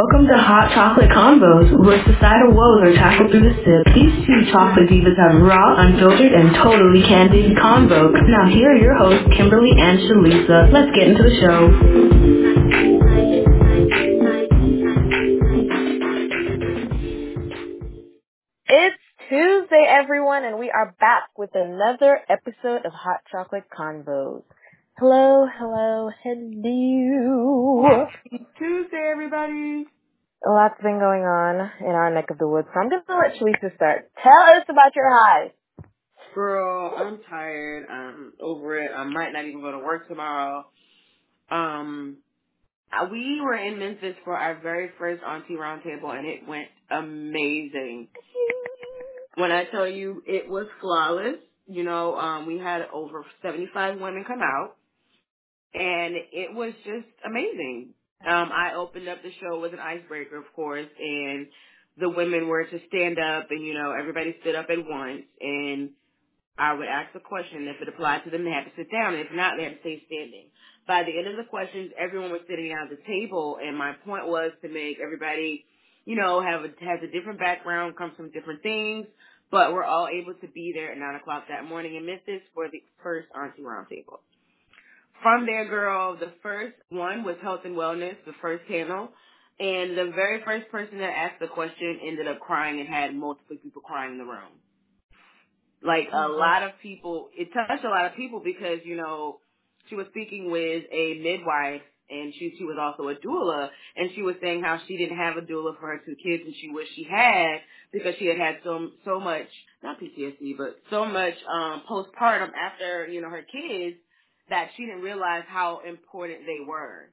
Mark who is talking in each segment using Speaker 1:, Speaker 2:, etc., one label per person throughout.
Speaker 1: Welcome to Hot Chocolate Convos, where societal woes are tackled through the sip. These two chocolate divas have raw, unfiltered, and totally candid convo. Now here are your hosts, Kimberly and Shalisa. Let's get into the show.
Speaker 2: It's Tuesday, everyone, and we are back with another episode of Hot Chocolate Convos. Hello, hello, hello.
Speaker 3: Tuesday, everybody.
Speaker 2: A lot's been going on in our neck of the woods, so I'm just gonna let Shalisa start. Tell us about your highs.
Speaker 3: Girl, I'm tired. I'm over it. I might not even go to work tomorrow. Um, we were in Memphis for our very first Auntie Roundtable, and it went amazing. When I tell you it was flawless, you know, um, we had over 75 women come out, and it was just amazing. Um, I opened up the show with an icebreaker, of course, and the women were to stand up, and you know, everybody stood up at once, and I would ask a question. If it applied to them, they had to sit down. And if not, they had to stay standing. By the end of the questions, everyone was sitting down at the table, and my point was to make everybody, you know, have a has a different background, comes from different things, but we're all able to be there at nine o'clock that morning in Memphis for the first Auntie Roundtable. From there, girl, the first one was health and wellness, the first panel. And the very first person that asked the question ended up crying and had multiple people crying in the room. Like a lot of people, it touched a lot of people because, you know, she was speaking with a midwife and she, she was also a doula and she was saying how she didn't have a doula for her two kids and she wished she had because she had had so, so much, not PTSD, but so much, um, postpartum after, you know, her kids that she didn't realize how important they were.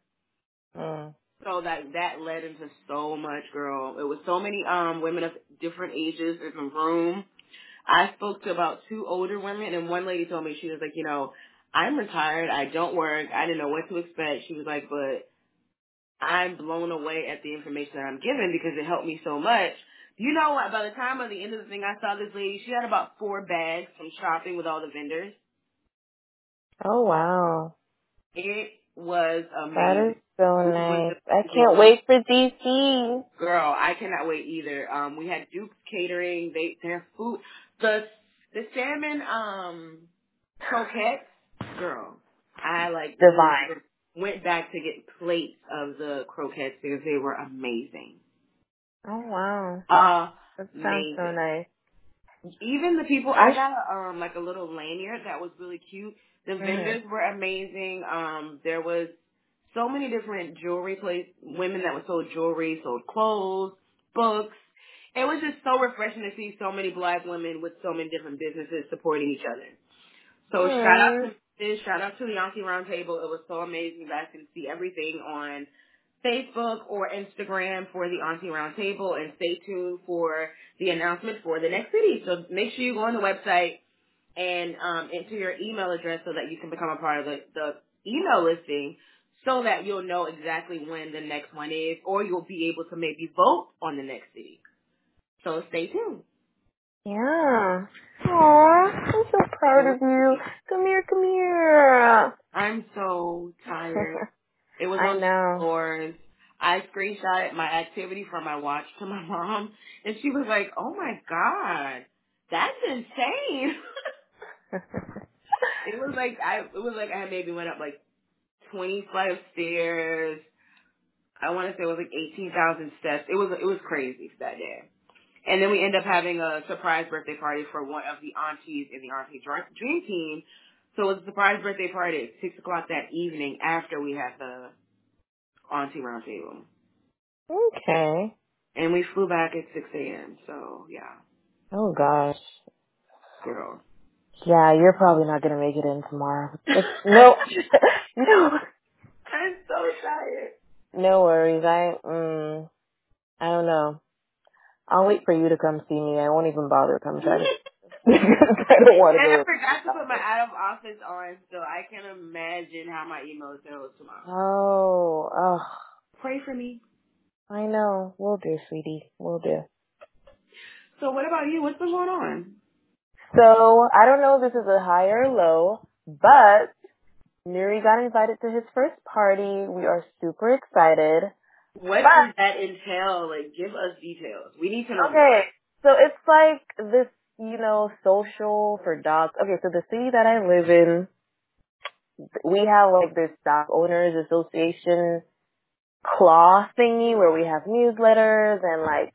Speaker 2: Mm.
Speaker 3: So that that led into so much, girl. It was so many um women of different ages in the room. I spoke to about two older women, and one lady told me she was like, you know, I'm retired. I don't work. I didn't know what to expect. She was like, but I'm blown away at the information that I'm given because it helped me so much. You know what? By the time of the end of the thing, I saw this lady. She had about four bags from shopping with all the vendors.
Speaker 2: Oh wow,
Speaker 3: It was amazing.
Speaker 2: is so nice. I can't wait for DC.
Speaker 3: Girl, I cannot wait either. Um, we had Duke's catering. They their food, the the salmon um croquettes. Girl, I like
Speaker 2: Divine.
Speaker 3: went back to get plates of the croquettes because they were amazing.
Speaker 2: Oh wow,
Speaker 3: Uh,
Speaker 2: that sounds so nice.
Speaker 3: Even the people, I got um like a little lanyard that was really cute. The
Speaker 2: Mhm.
Speaker 3: vendors were amazing. Um, there was so many different jewelry place women that were sold jewelry, sold clothes, books. It was just so refreshing to see so many black women with so many different businesses supporting each other. So shout out to this, shout out to the Auntie Roundtable. It was so amazing. You guys can see everything on Facebook or Instagram for the Auntie Roundtable and stay tuned for the announcement for the next city. So make sure you go on the website and um, enter your email address so that you can become a part of the, the email listing so that you'll know exactly when the next one is or you'll be able to maybe vote on the next city. So stay tuned.
Speaker 2: Yeah. Aw, I'm so proud of you. Come here, come here.
Speaker 3: I'm so tired. It was on floors. I screenshotted my activity from my watch to my mom, and she was like, "Oh my god, that's insane." it was like I, it was like I maybe went up like 20 flight of stairs. I want to say it was like 18,000 steps. It was it was crazy that day. And then we end up having a surprise birthday party for one of the aunties in the auntie Dr- dream team. So it was a surprise birthday party at six o'clock that evening after we had the auntie roundtable.
Speaker 2: okay.
Speaker 3: And we flew back at six a.m. So yeah,
Speaker 2: Oh gosh.
Speaker 3: girl.
Speaker 2: Yeah, you're probably not gonna make it in tomorrow. It's, no, no,
Speaker 3: I'm so tired.
Speaker 2: no worries. I, mm, I don't know. I'll wait for you to come see me. I won't even bother come try to. I don't want to
Speaker 3: And I
Speaker 2: go.
Speaker 3: forgot to put my out of office on, so I can't imagine how my email is gonna look tomorrow.
Speaker 2: Oh, oh,
Speaker 3: Pray for me.
Speaker 2: I know. We'll do, sweetie. We'll do.
Speaker 3: So what about you? What's been going on?
Speaker 2: So I don't know if this is a high or low, but Nuri got invited to his first party. We are super excited.
Speaker 3: What
Speaker 2: But-
Speaker 3: does that entail? Like, give us details. We need to know.
Speaker 2: Okay, so it's like this, you know, social for dogs. Okay, so the city that I live in, we have like this dog owners association claw thingy where we have newsletters and like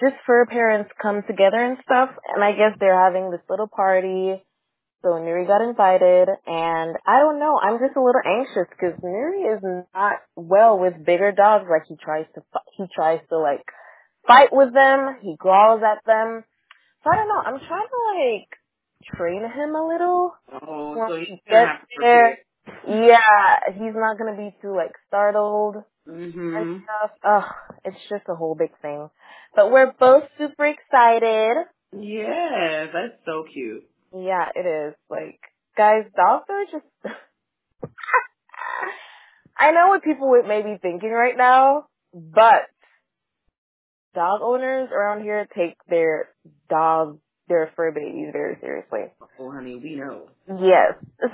Speaker 2: just fur parents come together and stuff. And I guess they're having this little party. So Nuri got invited and I don't know, I'm just a little anxious because Nuri is not well with bigger dogs. Like he tries to, he tries to like fight with them. He growls at them. So I don't know. I'm trying to like train him a little.
Speaker 3: Oh, so he's gonna have to
Speaker 2: there, yeah, he's not gonna be too like startled
Speaker 3: Mm-hmm.
Speaker 2: and stuff. Ugh, it's just a whole big thing. But we're both super excited.
Speaker 3: Yeah, that's so cute.
Speaker 2: Yeah, it is. Like, guys, dogs are just. I know what people would may be thinking right now, but dog owners around here take their dog, their fur babies very seriously.
Speaker 3: Oh, honey, we know.
Speaker 2: Yes.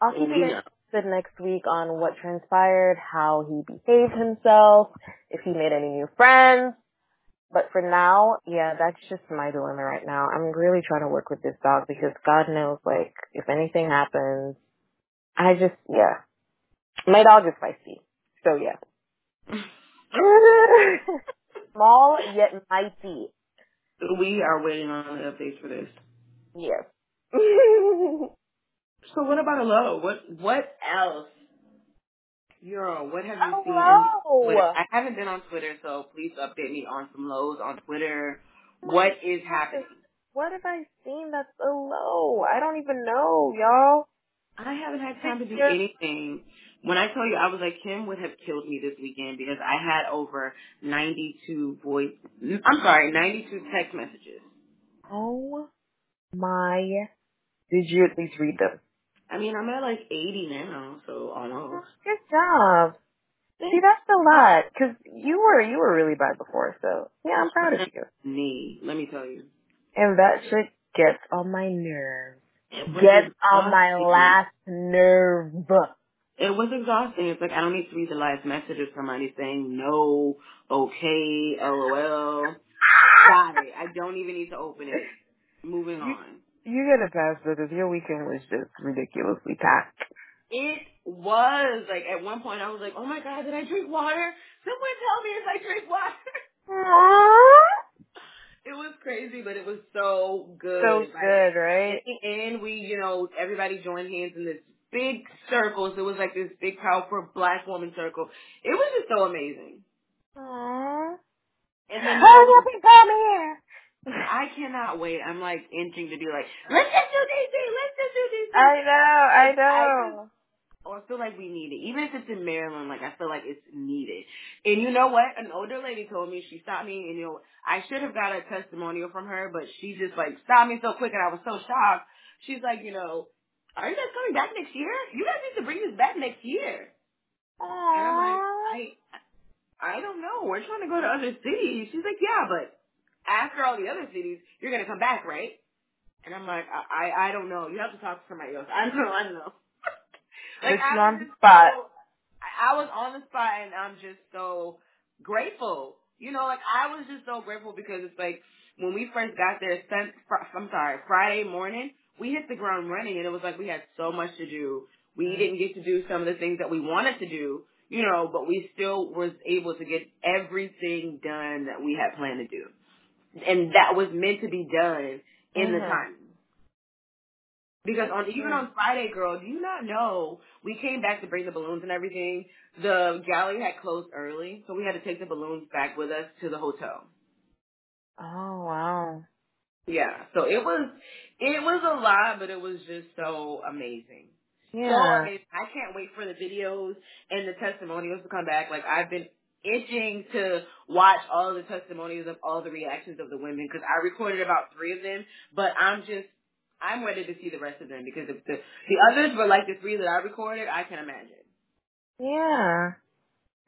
Speaker 2: So I'll keep you
Speaker 3: We
Speaker 2: guys
Speaker 3: know.
Speaker 2: Posted next week on what transpired, how he behaved himself, if he made any new friends. But for now, yeah, that's just my dilemma right now. I'm really trying to work with this dog because God knows, like, if anything happens, I just, yeah. My dog is feisty. So yeah. Small yet mighty.
Speaker 3: We are waiting on the updates for this.
Speaker 2: Yes.
Speaker 3: So what about a low? What what else? Yo, what have you seen Twitter? I haven't been on Twitter, so please update me on some lows on Twitter. What is happening?
Speaker 2: What have I seen that's so low? I don't even know, y'all.
Speaker 3: I haven't had time to do anything. When I tell you, I was like, Kim would have killed me this weekend because I had over 92 voice, I'm sorry, 92 text messages.
Speaker 2: Oh my. Did you at least read them?
Speaker 3: I mean, I'm at like 80 now, so almost.
Speaker 2: Good job. See, that's a lot. Cause you were, you were really bad before, so yeah, I'm proud of you.
Speaker 3: Me, let me tell you.
Speaker 2: And that shit gets on my nerves. Gets on my last nerve.
Speaker 3: It was exhausting. It's like I don't need to read the last message of somebody saying no, okay, lol. Got it. I don't even need to open it. Moving on.
Speaker 2: You get a pass because your weekend was just ridiculously packed.
Speaker 3: It was like at one point I was like, oh my god, did I drink water? Someone tell me if I drink water. it was crazy, but it was so good.
Speaker 2: So
Speaker 3: Like,
Speaker 2: good, right?
Speaker 3: And we, you know, everybody joined hands in this big circle. So it was like this big, powerful black woman circle. It was just so amazing.
Speaker 2: Aww.
Speaker 3: And then
Speaker 2: Hurry up and come here.
Speaker 3: I cannot wait. I'm like inching to be like, let's just do DC. Let's just do DC.
Speaker 2: I know, I
Speaker 3: I
Speaker 2: know.
Speaker 3: Oh, I feel like we need it. Even if it's in Maryland, like I feel like it's needed. And you know what? An older lady told me, she stopped me and you know, I should have got a testimonial from her, but she just like stopped me so quick and I was so shocked. She's like, you know, are you guys coming back next year? You guys need to bring this back next year. And I'm like, I, I don't know. We're trying to go to other cities. She's like, yeah, but after all the other cities, you're gonna come back, right? And I'm like, I, I, I don't know. You have to talk to somebody else. I don't know. I don't know.
Speaker 2: Put you
Speaker 3: I
Speaker 2: on the spot.
Speaker 3: so- I was on the spot, and I'm just so grateful. You know, like I was just so grateful because it's like when we first got there. Fr- I'm sorry, Friday morning, we hit the ground running, and it was like we had so much to do. We mm-hmm. didn't get to do some of the things that we wanted to do, you know, but we still was able to get everything done that we had planned to do, and that was meant to be done in the
Speaker 2: Mhm.
Speaker 3: time. Because on even on Friday, girl, do you not know we came back to bring the balloons and everything? The gallery had closed early, so we had to take the balloons back with us to the hotel.
Speaker 2: Oh wow.
Speaker 3: Yeah, so it was it was a lot, but it was just so amazing. So
Speaker 2: Yeah.
Speaker 3: amazing. I can't wait for the videos and the testimonials to come back. Like I've been itching to watch all the testimonials of all the reactions of the women because I recorded about three of them, but I'm just I'm ready to see the rest of them because if the the others were like the three that I recorded, I can imagine.
Speaker 2: Yeah.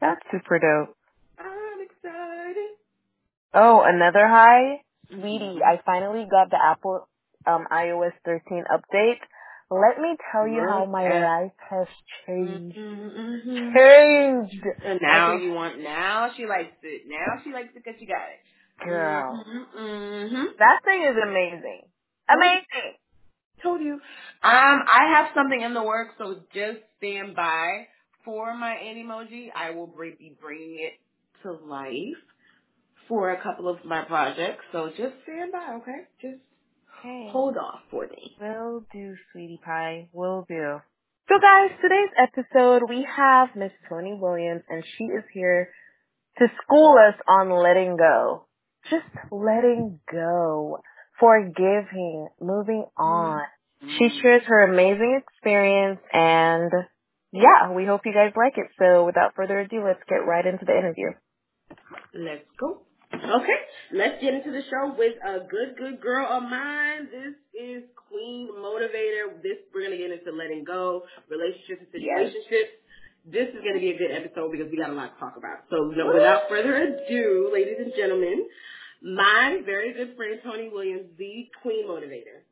Speaker 2: That's super dope.
Speaker 3: I'm excited.
Speaker 2: Oh, another high? Sweetie, I finally got the Apple um iOS 13 update. Let me tell you how my life has changed.
Speaker 3: Mm-hmm.
Speaker 2: Changed.
Speaker 3: And now
Speaker 2: I can-
Speaker 3: you want. Now she likes it. Now she likes it because she got it.
Speaker 2: Girl.
Speaker 3: Mm-hmm.
Speaker 2: That thing is amazing. Amazing.
Speaker 3: Told you. Um, I have something in the works, so just stand by for my Animoji. I will be bringing it to life for a couple of my projects. So just stand by, okay? Just
Speaker 2: Hey.
Speaker 3: hold off for me.
Speaker 2: Will do, sweetie pie. Will do. So guys, today's episode we have Miss Tony Williams and she is here to school us on letting go. Just letting go. Forgiving. Moving on. She mm-hmm. shares her amazing experience and yeah, we hope you guys like it. So without further ado, let's get right into the interview.
Speaker 3: Let's go. Okay, let's get into the show with a good, good girl of mine. This is Queen Motivator. This we're gonna get into letting go, relationships and
Speaker 2: Yes.
Speaker 3: situationships. This is gonna be a good episode because we got a lot to talk about. So no, without further ado, ladies and gentlemen, my very good friend Tony Williams, the Queen Motivator.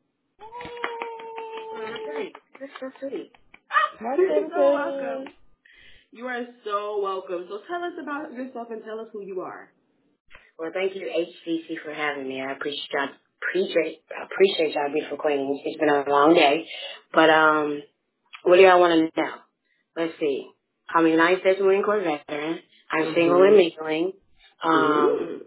Speaker 3: Okay, that's so sweet.
Speaker 2: Welcome,
Speaker 3: You're so
Speaker 2: Tony.
Speaker 3: welcome. You are so welcome. So tell us about yourself and tell us who you are.
Speaker 4: Well, thank you, HCC, for having me. I appreciate y'all, appreciate appreciate y'all, beautiful queens. It's been a long day, but um, what do y'all want to know? Let's see. I'm a United States Marine Corps veteran. I'm single and mingling. Um,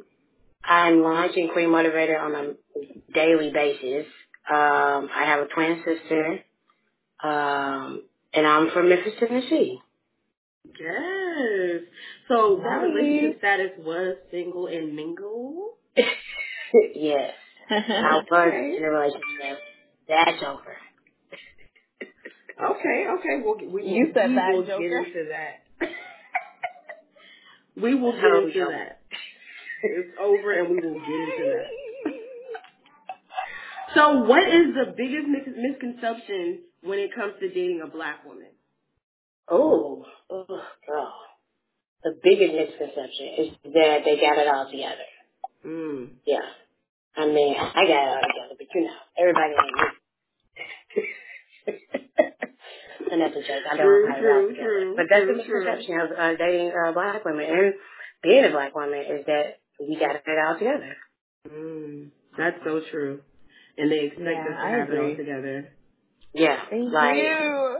Speaker 4: I'm launching Queen Motivator on a daily basis. Um, I have a twin sister, um, and I'm from Memphis, Tennessee.
Speaker 3: Yes. So that
Speaker 2: Nice.
Speaker 3: relationship status was single and mingle.
Speaker 4: yes, I was in a relationship. That's over.
Speaker 3: Okay, okay. We'll, we
Speaker 2: You said
Speaker 3: we
Speaker 2: that,
Speaker 3: will
Speaker 2: Joker.
Speaker 3: get into that. we will get
Speaker 4: Oh,
Speaker 3: into that. It's over, and we will get into that. So, what is the biggest mis- misconception when it comes to dating a black woman?
Speaker 4: Oh, oh, girl. The biggest misconception is that they got it all together.
Speaker 3: Mm.
Speaker 4: Yeah. I mean, I got it all together, but you know, everybody ain't me. and that's a joke. I don't
Speaker 3: True,
Speaker 4: have it
Speaker 3: true,
Speaker 4: all together.
Speaker 3: true,
Speaker 4: But that's
Speaker 3: true,
Speaker 4: the misconception of uh, dating uh, black women and being a black woman is that we got it all together.
Speaker 3: Mm. That's so true. And they expect
Speaker 2: Yeah,
Speaker 3: us to
Speaker 2: I
Speaker 3: have it all together.
Speaker 4: Yeah.
Speaker 2: Thank
Speaker 4: like,
Speaker 2: you.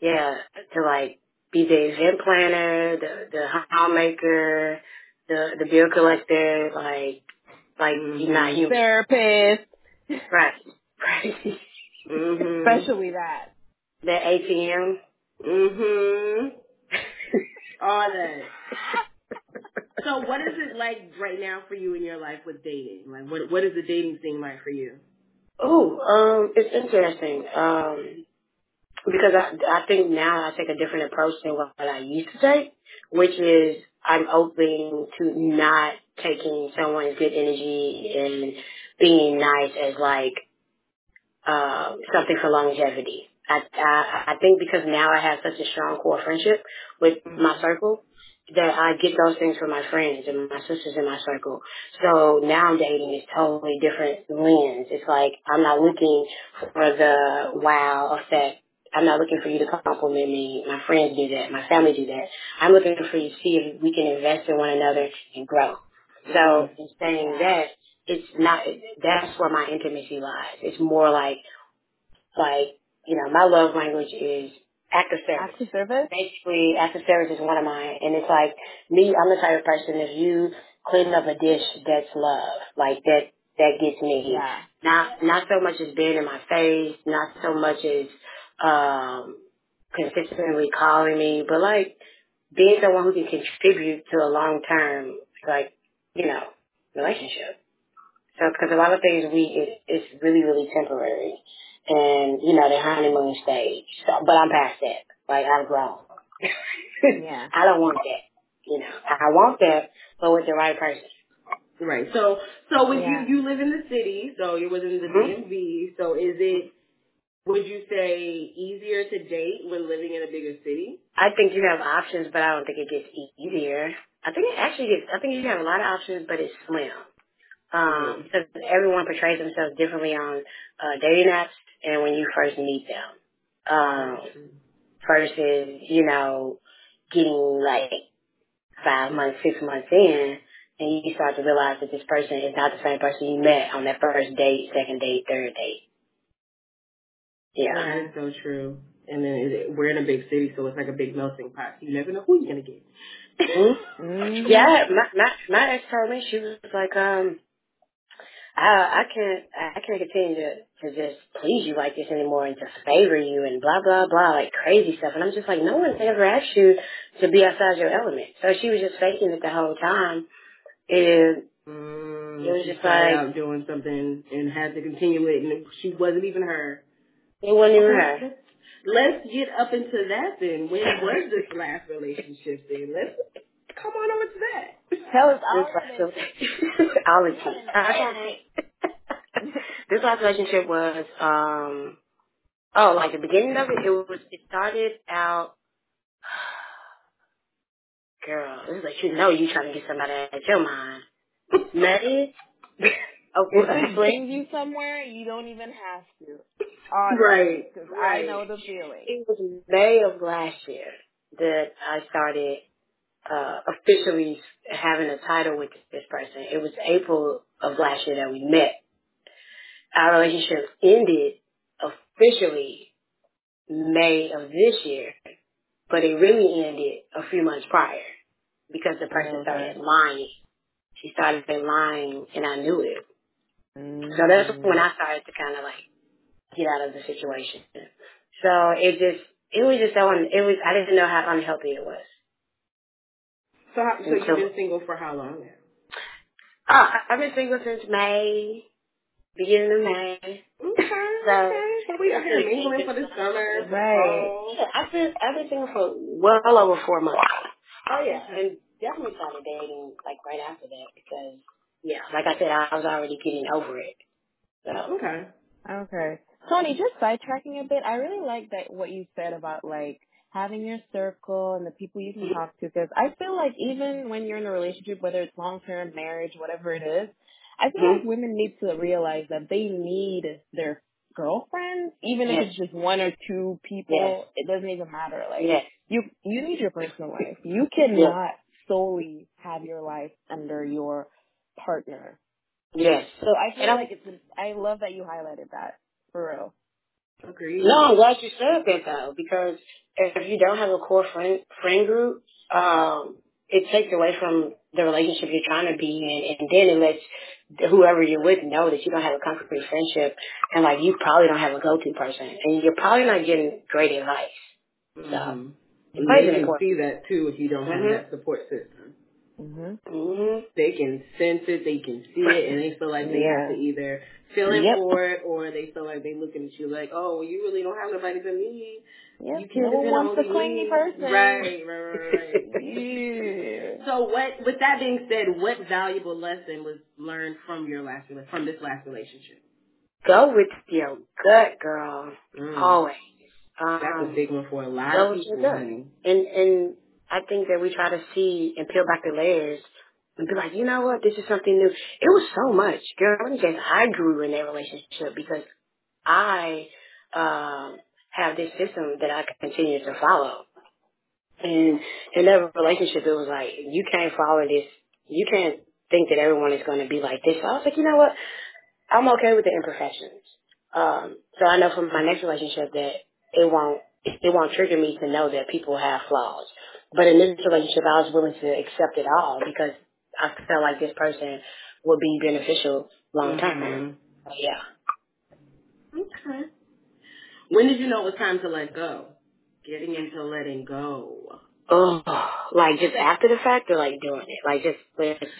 Speaker 4: yeah, to like be the event planner, the the homemaker, the the bill collector, like like you're not human.
Speaker 2: Therapist.
Speaker 4: Right. Right.
Speaker 3: Mhm.
Speaker 2: Especially that.
Speaker 4: the ATM.
Speaker 3: Mhm. All that. So, what is it like right now for you in your life with dating? Like, what what is the dating scene like for you?
Speaker 4: oh, um, it's interesting. Um, because I I think now I take a different approach than what I used to take, which is I'm open to not taking someone's good energy and being nice as like um, something for longevity. I, I I think because now I have such a strong core friendship with my circle that I get those things from my friends and my sisters in my circle. So now dating is totally different lens. It's like I'm not looking for the wow effect. I'm not looking for you to compliment me. My friends do that. My family do that. I'm looking for you to see if we can invest in one another and grow. So in saying that, it's not, that's where my intimacy lies. It's more like like, you know, my love language is act of service.
Speaker 2: Active service?
Speaker 4: Basically, act of service is one of mine. And it's like, me, I'm the type of person, if you clean up a dish, that's love. Like, that, that gets me.
Speaker 2: Yeah.
Speaker 4: Not, not so much as being in my face, not so much as, um, consistently calling me, but like, being someone who can contribute to a long-term, like, you know, relationship. So, because a lot of things we, it, it's really, really temporary. And, you know, the honeymoon stage. So, but I'm past that. Like, I've grown.
Speaker 2: Yeah.
Speaker 4: I don't want that. You know, I want that, but with the right person.
Speaker 3: Right. So, so when
Speaker 2: Yeah.
Speaker 3: you you live in the city, so you was in the. DMV. So, is it would you say easier to date when living in a bigger city?
Speaker 4: I think you have options, but I don't think it gets easier. I think it actually gets, I think you have a lot of options, but it's slim. Um, because everyone portrays themselves differently on uh, dating apps and when you first meet them. Um, versus, you know, getting like five months, six months in, and you start to realize that this person is not the same person you met on that first date, second date, third date. Yeah.
Speaker 3: That is so true. And then it, we're in a big city, so it's like a big melting pot. You never know who you're gonna get.
Speaker 4: mm-hmm. Yeah, my my my ex told me she was like, um, I I can't I can't continue to to just please you like this anymore and to favor you and blah blah blah like crazy stuff. And I'm just like, no one's ever asked you to be outside your element. So she was just faking it the whole time. And
Speaker 3: mm,
Speaker 4: it was just like
Speaker 3: out doing something and had to continue it, and she wasn't even her.
Speaker 4: It wasn't even her.
Speaker 3: Let's, let's get up into that then. When was this last relationship then? Let's come on over to that.
Speaker 2: Tell us all
Speaker 4: of it. all of it. this last relationship was um oh like the beginning of it it was it started out girl it was like you know you trying to get somebody at your mind May
Speaker 2: Okay, if it brings you somewhere, you don't even have to. Honestly,
Speaker 4: right.
Speaker 2: Because
Speaker 4: right.
Speaker 2: I know the feeling.
Speaker 4: It was May of last year that I started uh, officially having a title with this person. It was April of last year that we met. Our relationship ended officially May of this year, but it really ended a few months prior because the person started lying. She started lying, and I knew it.
Speaker 2: Mm-hmm.
Speaker 4: So that's when I started to kind of like get out of the situation. So it just, it was just so, un- it was, I didn't know how unhealthy it was.
Speaker 3: So, how, so you've been single for how long now?
Speaker 4: Uh, I've been single since May, beginning of May.
Speaker 3: Okay,
Speaker 4: so,
Speaker 3: okay. So we are here mingling for the summer,
Speaker 2: right?
Speaker 4: Yeah, I've been, I've been single for well over four months. Oh yeah, and definitely started dating like right after that because, yeah, like I said, I was already getting over it. So.
Speaker 3: Okay.
Speaker 2: Okay. Tony, just sidetracking a bit, I really like that what you said about like having your circle and the people you can talk to because I feel like even when you're in a relationship, whether it's long term, marriage, whatever it is, I feel
Speaker 4: mm-hmm.
Speaker 2: like women need to realize that they need their girlfriends, even
Speaker 4: yes.
Speaker 2: if it's just one or two people,
Speaker 4: yes.
Speaker 2: it doesn't even matter. Like
Speaker 4: yes.
Speaker 2: you you need your personal life. You cannot solely have your life under your partner.
Speaker 4: Yes.
Speaker 2: So I feel like it's I love that you highlighted that. For real.
Speaker 3: Agreed.
Speaker 4: No, I'm glad you said that though, because if you don't have a core friend friend group, um, it takes away from the relationship you're trying to be in, and then it lets whoever you're with know that you don't have a concrete friendship, and like you probably don't have a go-to person, and you're probably not getting great advice.
Speaker 3: Mm-hmm.
Speaker 4: So,
Speaker 3: and they can see that too if you don't
Speaker 4: mm-hmm.
Speaker 3: have that support system.
Speaker 2: Mhm.
Speaker 4: Mhm.
Speaker 3: They can sense it, they can see it, and they feel like they
Speaker 2: yeah.
Speaker 3: have to either feel it
Speaker 2: yep.
Speaker 3: for it, or they feel like they're looking at you like, oh, you really don't have nobody but me.
Speaker 2: Yep.
Speaker 3: You can't
Speaker 2: no one wants a clingy person.
Speaker 3: Right, right, right, right.
Speaker 2: yeah.
Speaker 3: So what? With that being said, what valuable lesson was learned from your last from this last relationship?
Speaker 4: Go with your gut, girl.
Speaker 3: Mm.
Speaker 4: Always.
Speaker 3: Um, That's a big one for a lot of people.
Speaker 4: And and I think that we try to see and peel back the layers and be like, you know what, this is something new. It was so much, girl. Let me tell I grew in that relationship because I um have this system that I continue to follow. And in that relationship, it was like you can't follow this. You can't think that everyone is going to be like this. So I was like, you know what? I'm okay with the imperfections. Um, so I know from my next relationship that it won't it won't trigger me to know that people have flaws. But in this relationship, I was willing to accept it all because I felt like this person would be beneficial long term. Mm-hmm. Yeah.
Speaker 3: Okay. When did you know it was time to let go? Getting into letting go.
Speaker 4: Oh, like just after the fact or like doing it? Like just,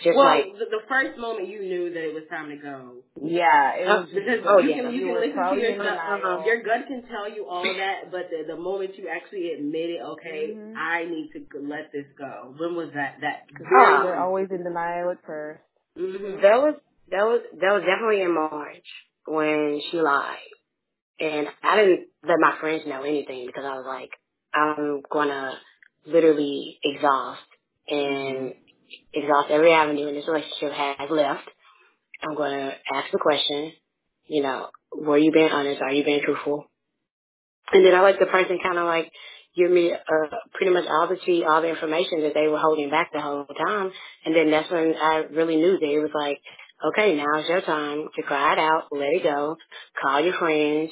Speaker 4: just
Speaker 3: well,
Speaker 4: like.
Speaker 3: The, the first moment you knew that it was time to go.
Speaker 2: Yeah, it was.
Speaker 3: because
Speaker 4: oh,
Speaker 3: you
Speaker 4: yeah.
Speaker 3: can, you,
Speaker 2: you
Speaker 3: can listen to yourself.
Speaker 2: uh
Speaker 3: Your gut can tell you all that, but the, the moment you actually admit it, okay,
Speaker 2: mm-hmm.
Speaker 3: I need to let this go. When was that? That
Speaker 2: very they're always in denial at 1st
Speaker 3: mm-hmm.
Speaker 4: That was that was that was definitely in March when she lied. And I didn't let my friends know anything because I was like, I'm gonna literally exhaust and exhaust every avenue in this relationship has left. I'm gonna ask the question, you know, were you being honest? Are you being truthful? And then I like the person kind of like give me uh, pretty much all the tea, all the information that they were holding back the whole time. And then that's when I really knew that it was like, okay, now it's your time to cry it out, let it go, call your friends,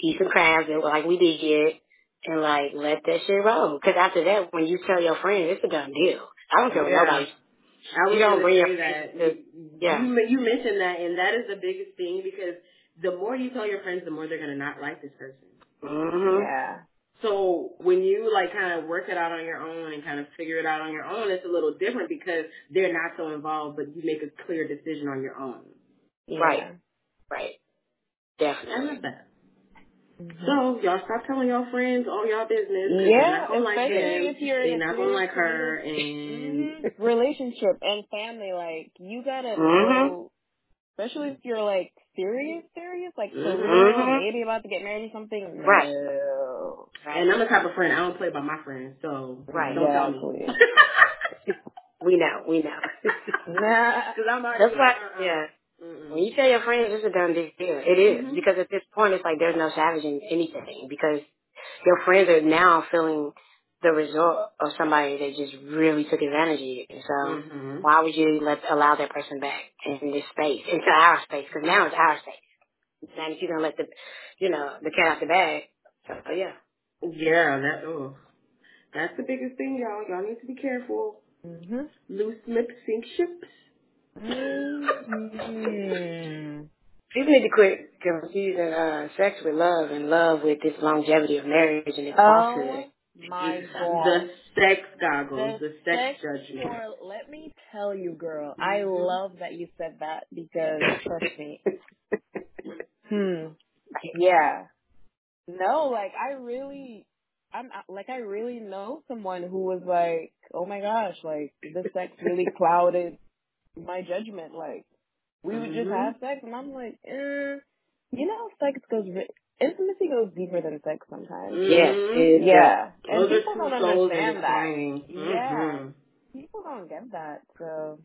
Speaker 4: eat some crabs like we did, and like let that shit roll. Because after that, when you tell your friends, it's a done deal. I don't care what
Speaker 3: Yeah.
Speaker 4: nobody.
Speaker 3: I was
Speaker 4: You don't
Speaker 3: gonna
Speaker 4: bring
Speaker 3: say that.
Speaker 4: to, yeah.
Speaker 3: You you mentioned that, and that is the biggest thing because the more you tell your friends, the more they're gonna not like this person.
Speaker 4: hmm
Speaker 2: Yeah.
Speaker 3: So when you like kind of work it out on your own and kind of figure it out on your own, it's a little different because they're not so involved, but you make a clear decision on your own.
Speaker 2: Yeah.
Speaker 4: Right. Right.
Speaker 3: I
Speaker 4: Definitely.
Speaker 3: love that.
Speaker 2: Mhm.
Speaker 3: So y'all stop telling y'all friends all y'all business.
Speaker 2: Yeah,
Speaker 3: they're not like
Speaker 2: especially
Speaker 3: him.
Speaker 2: if you're in
Speaker 3: They're not gonna like her, and
Speaker 2: Mhm. relationship and family. Like you gotta
Speaker 4: Mhm.
Speaker 2: know, especially if you're like serious, serious, like
Speaker 3: Mhm.
Speaker 2: real, maybe about to get married or something.
Speaker 4: Right.
Speaker 2: No.
Speaker 3: and I'm the type of friend I don't play by my friends, so
Speaker 4: Right.
Speaker 3: don't tell me.
Speaker 4: We know. We know.
Speaker 2: Nah.
Speaker 3: Because I'm already
Speaker 4: That's why.
Speaker 3: like, uh-uh.
Speaker 4: Yeah.
Speaker 3: Mm-mm.
Speaker 4: When you tell your friends it's a done deal, it is.
Speaker 3: Mhm.
Speaker 4: Because at this point, it's like there's no salvaging anything. Because your friends are now feeling the result of somebody that just really took advantage of you. So
Speaker 3: Mhm.
Speaker 4: why would you let allow that person back in this space, into our space? Because now it's our space. Now that you're gonna let the, you know, the cat out the bag. So yeah.
Speaker 3: Yeah, that. Oh, that's the biggest thing, y'all. Y'all need to be careful.
Speaker 2: Mhm.
Speaker 3: Loose lips sink ships.
Speaker 4: People need to quit confusing uh, sex with love and love with this longevity of marriage and this
Speaker 2: Oh
Speaker 4: falsehood.
Speaker 2: my
Speaker 3: The sex goggles,
Speaker 2: The
Speaker 3: the sex
Speaker 2: sex
Speaker 3: judgment.
Speaker 2: for let me tell you, girl. I
Speaker 3: Mhm.
Speaker 2: love that you said that because trust me. Hmm. Yeah. No, like I really, I'm like I really know someone who was like, oh my gosh, like the sex really clouded my judgment. Like we would just
Speaker 3: Mhm.
Speaker 2: have sex, and I'm like, eh, you know, sex goes ri- intimacy goes deeper than sex sometimes.
Speaker 4: Yes,
Speaker 3: Mhm.
Speaker 4: it
Speaker 2: Yeah, and
Speaker 3: Those are
Speaker 2: people don't understand that.
Speaker 3: intertwining.
Speaker 2: Yeah, people don't get that. So,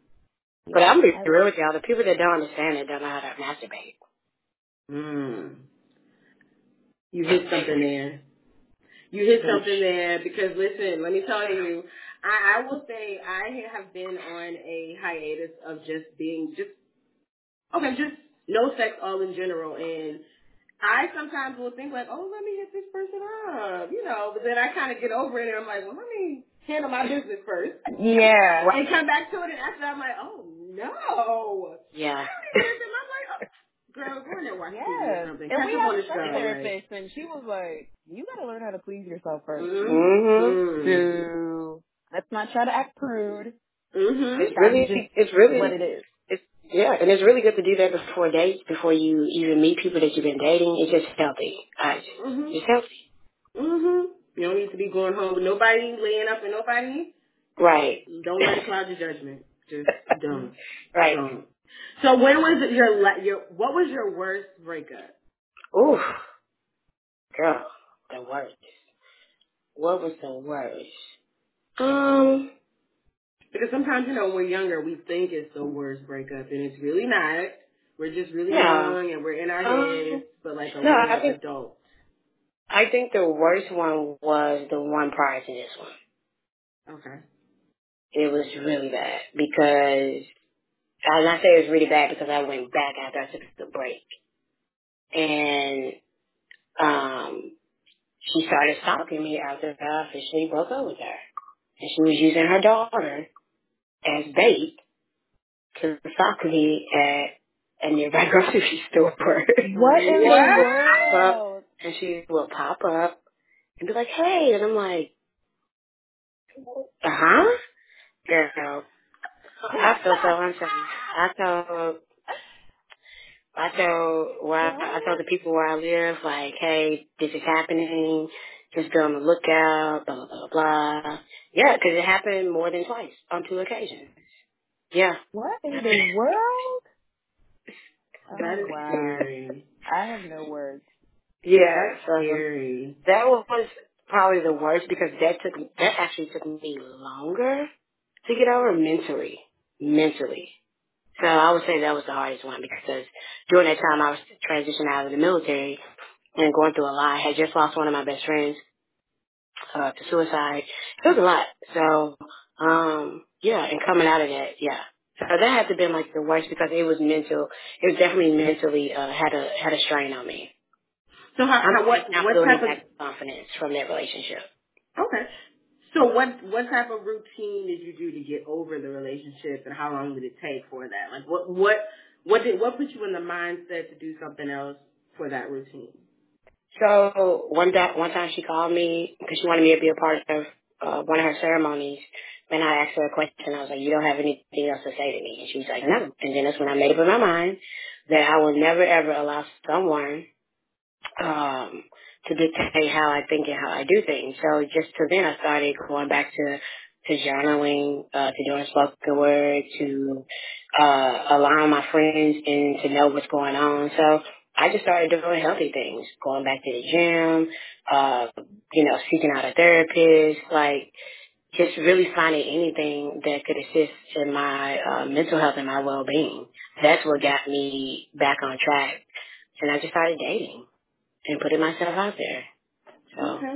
Speaker 4: But I'm gonna be real with y'all. The people that don't understand it don't know how to masturbate.
Speaker 3: Mm. You hit something there. You hit something there because listen, let me tell you, I, I will say I have been on a hiatus of just being just okay, just no sex all in general and I sometimes will think like, oh, let me hit this person up, you know, but then I kind of get over it and I'm like, well, let me handle my business first
Speaker 2: yeah,
Speaker 3: and come back to it and after that I'm like, oh no,
Speaker 4: Yeah.
Speaker 3: and I'm like, oh, girl, go in there watch TV or
Speaker 2: yes.
Speaker 3: something,
Speaker 2: And
Speaker 3: catch
Speaker 2: we had a sex
Speaker 3: show, like.
Speaker 2: therapist, and she was like, you got to learn how to please yourself 1st
Speaker 4: Mhm.
Speaker 2: So let's not try to act prude.
Speaker 3: Mhm.
Speaker 4: It's really, it's
Speaker 2: what it is.
Speaker 4: it's yeah, and it's really good to do that before dates, before you even meet people that you've been dating. It's just healthy. I,
Speaker 3: Mhm.
Speaker 4: it's healthy.
Speaker 3: Mhm. You don't need to be going home with nobody, laying up with nobody.
Speaker 4: Right.
Speaker 3: Don't let it cloud your judgment. Just don't.
Speaker 4: Right.
Speaker 3: Don't. So when was it your your what was your worst breakup?
Speaker 4: Ooh, girl, the worst. What was the worst? Um,
Speaker 3: Because sometimes you know when we're younger, we think it's the worst breakup, and it's really not. We're just really young, and we're in our
Speaker 4: Um,
Speaker 3: heads. But like a
Speaker 4: no, I
Speaker 3: we're
Speaker 4: think
Speaker 3: adults.
Speaker 4: I think the worst one was the one prior to this one.
Speaker 3: Okay.
Speaker 4: It was really bad because I not say it was really bad because I went back after I took the break, and um, she started stalking me after I officially broke up with her, and she was using her daughter as bait to stalk me at a nearby grocery store.
Speaker 2: What in the
Speaker 4: she will pop up,
Speaker 2: world?
Speaker 4: and she will pop up and be like, "Hey," and I'm like, "Uh huh." Girl, I feel so unsafe. I told, I told, where I, I told the people where I live, like, hey, this is happening. Just be on the lookout. Blah blah blah blah. Yeah, because it happened more than twice on two occasions. Yeah.
Speaker 2: What in the world? Oh wow.
Speaker 3: scary.
Speaker 2: I have no words.
Speaker 4: Yeah. So um,
Speaker 3: scary.
Speaker 4: that was probably the worst because that took that actually took me longer to get over mentally. Mentally. So I would say that was the hardest one because during that time I was transitioning out of the military and going through a lot. I had just lost one of my best friends uh, to suicide. It was a lot. So, um, yeah, and coming out of that, yeah. So that had to been like the worst because it was mental. It was definitely mentally uh, had a had a strain on me.
Speaker 3: So how,
Speaker 4: I'm
Speaker 3: how what
Speaker 4: not
Speaker 3: what type of
Speaker 4: confidence from that relationship.
Speaker 3: okay? So what what type of routine did you do to get over the relationship, and how long did it take for that? Like what what what did what put you in the mindset to do something else for that routine?
Speaker 4: So one day, one time she called me because she wanted me to be a part of uh, one of her ceremonies. And I asked her a question. I was like, "You don't have anything else to say to me?" And she was like, "No." And then that's when I made up in my mind that I will never ever allow someone um, to dictate how I think and how I do things. So just to then I started going back to to journaling, uh, to doing spoken word, to uh, allowing my friends in to know what's going on. So I just started doing healthy things, going back to the gym, uh, you know, seeking out a therapist, like just really finding anything that could assist in my uh, mental health and my well-being. That's what got me back on track. And I just started dating and putting myself out there. So
Speaker 3: Okay.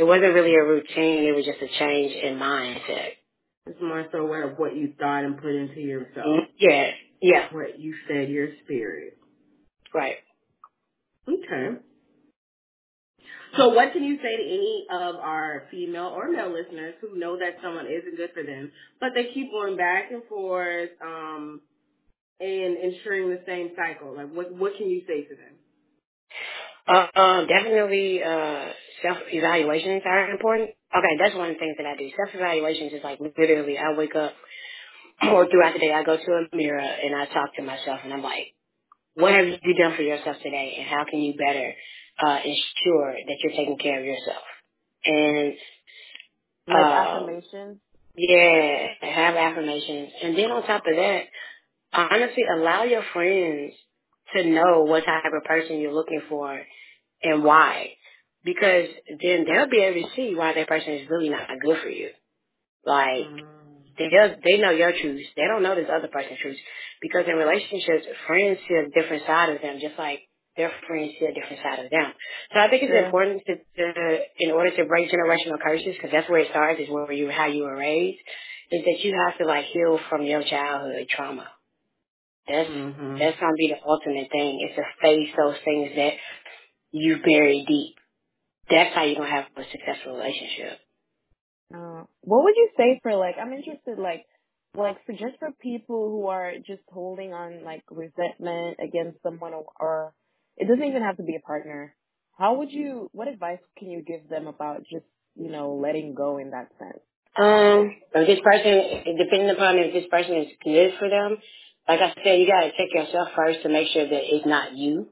Speaker 4: it wasn't really a routine. It was just a change in mindset.
Speaker 3: It's more so aware of what you thought and put into yourself.
Speaker 4: Mm, Yeah, yeah,
Speaker 3: What you fed your spirit.
Speaker 4: Right.
Speaker 3: Okay. So what can you say to any of our female or male listeners who know that someone isn't good for them, but they keep going back and forth, um, and ensuring the same cycle? Like what what can you say to them?
Speaker 4: Uh, um, definitely, uh, self-evaluations are important. Okay, that's one of the things that I do. Self-evaluations is like literally I wake up or throughout the day I go to a mirror and I talk to myself and I'm like, what have you done for yourself today and how can you better, uh, ensure that you're taking care of yourself? And,
Speaker 2: Like
Speaker 4: um,
Speaker 2: affirmations.
Speaker 4: Yeah, have affirmations. And then on top of that, honestly, allow your friends to know what type of person you're looking for and why. Because then they'll be able to see why that person is really not good for you. Like,
Speaker 3: Mm.
Speaker 4: They just, they know your truths. They don't know this other person's truths. Because in relationships, friends see a different side of them, just like their friends see a different side of them. So I think it's
Speaker 2: True.
Speaker 4: important to, to in order to break generational curses, because that's where it starts, is where you how you were raised, is that you have to like heal from your childhood trauma. That's
Speaker 3: Mhm.
Speaker 4: that's gonna be the ultimate thing. Is to face those things that you bury deep. That's how you're gonna have a successful relationship.
Speaker 2: Uh, what would you say for like? I'm interested, like, like for just for people who are just holding on like resentment against someone, or, or it doesn't even have to be a partner. How would you? What advice can you give them about just you know letting go in that sense?
Speaker 4: Um, if this person, depending upon if this person is good for them, like I said, you gotta check yourself first to make sure that it's not you.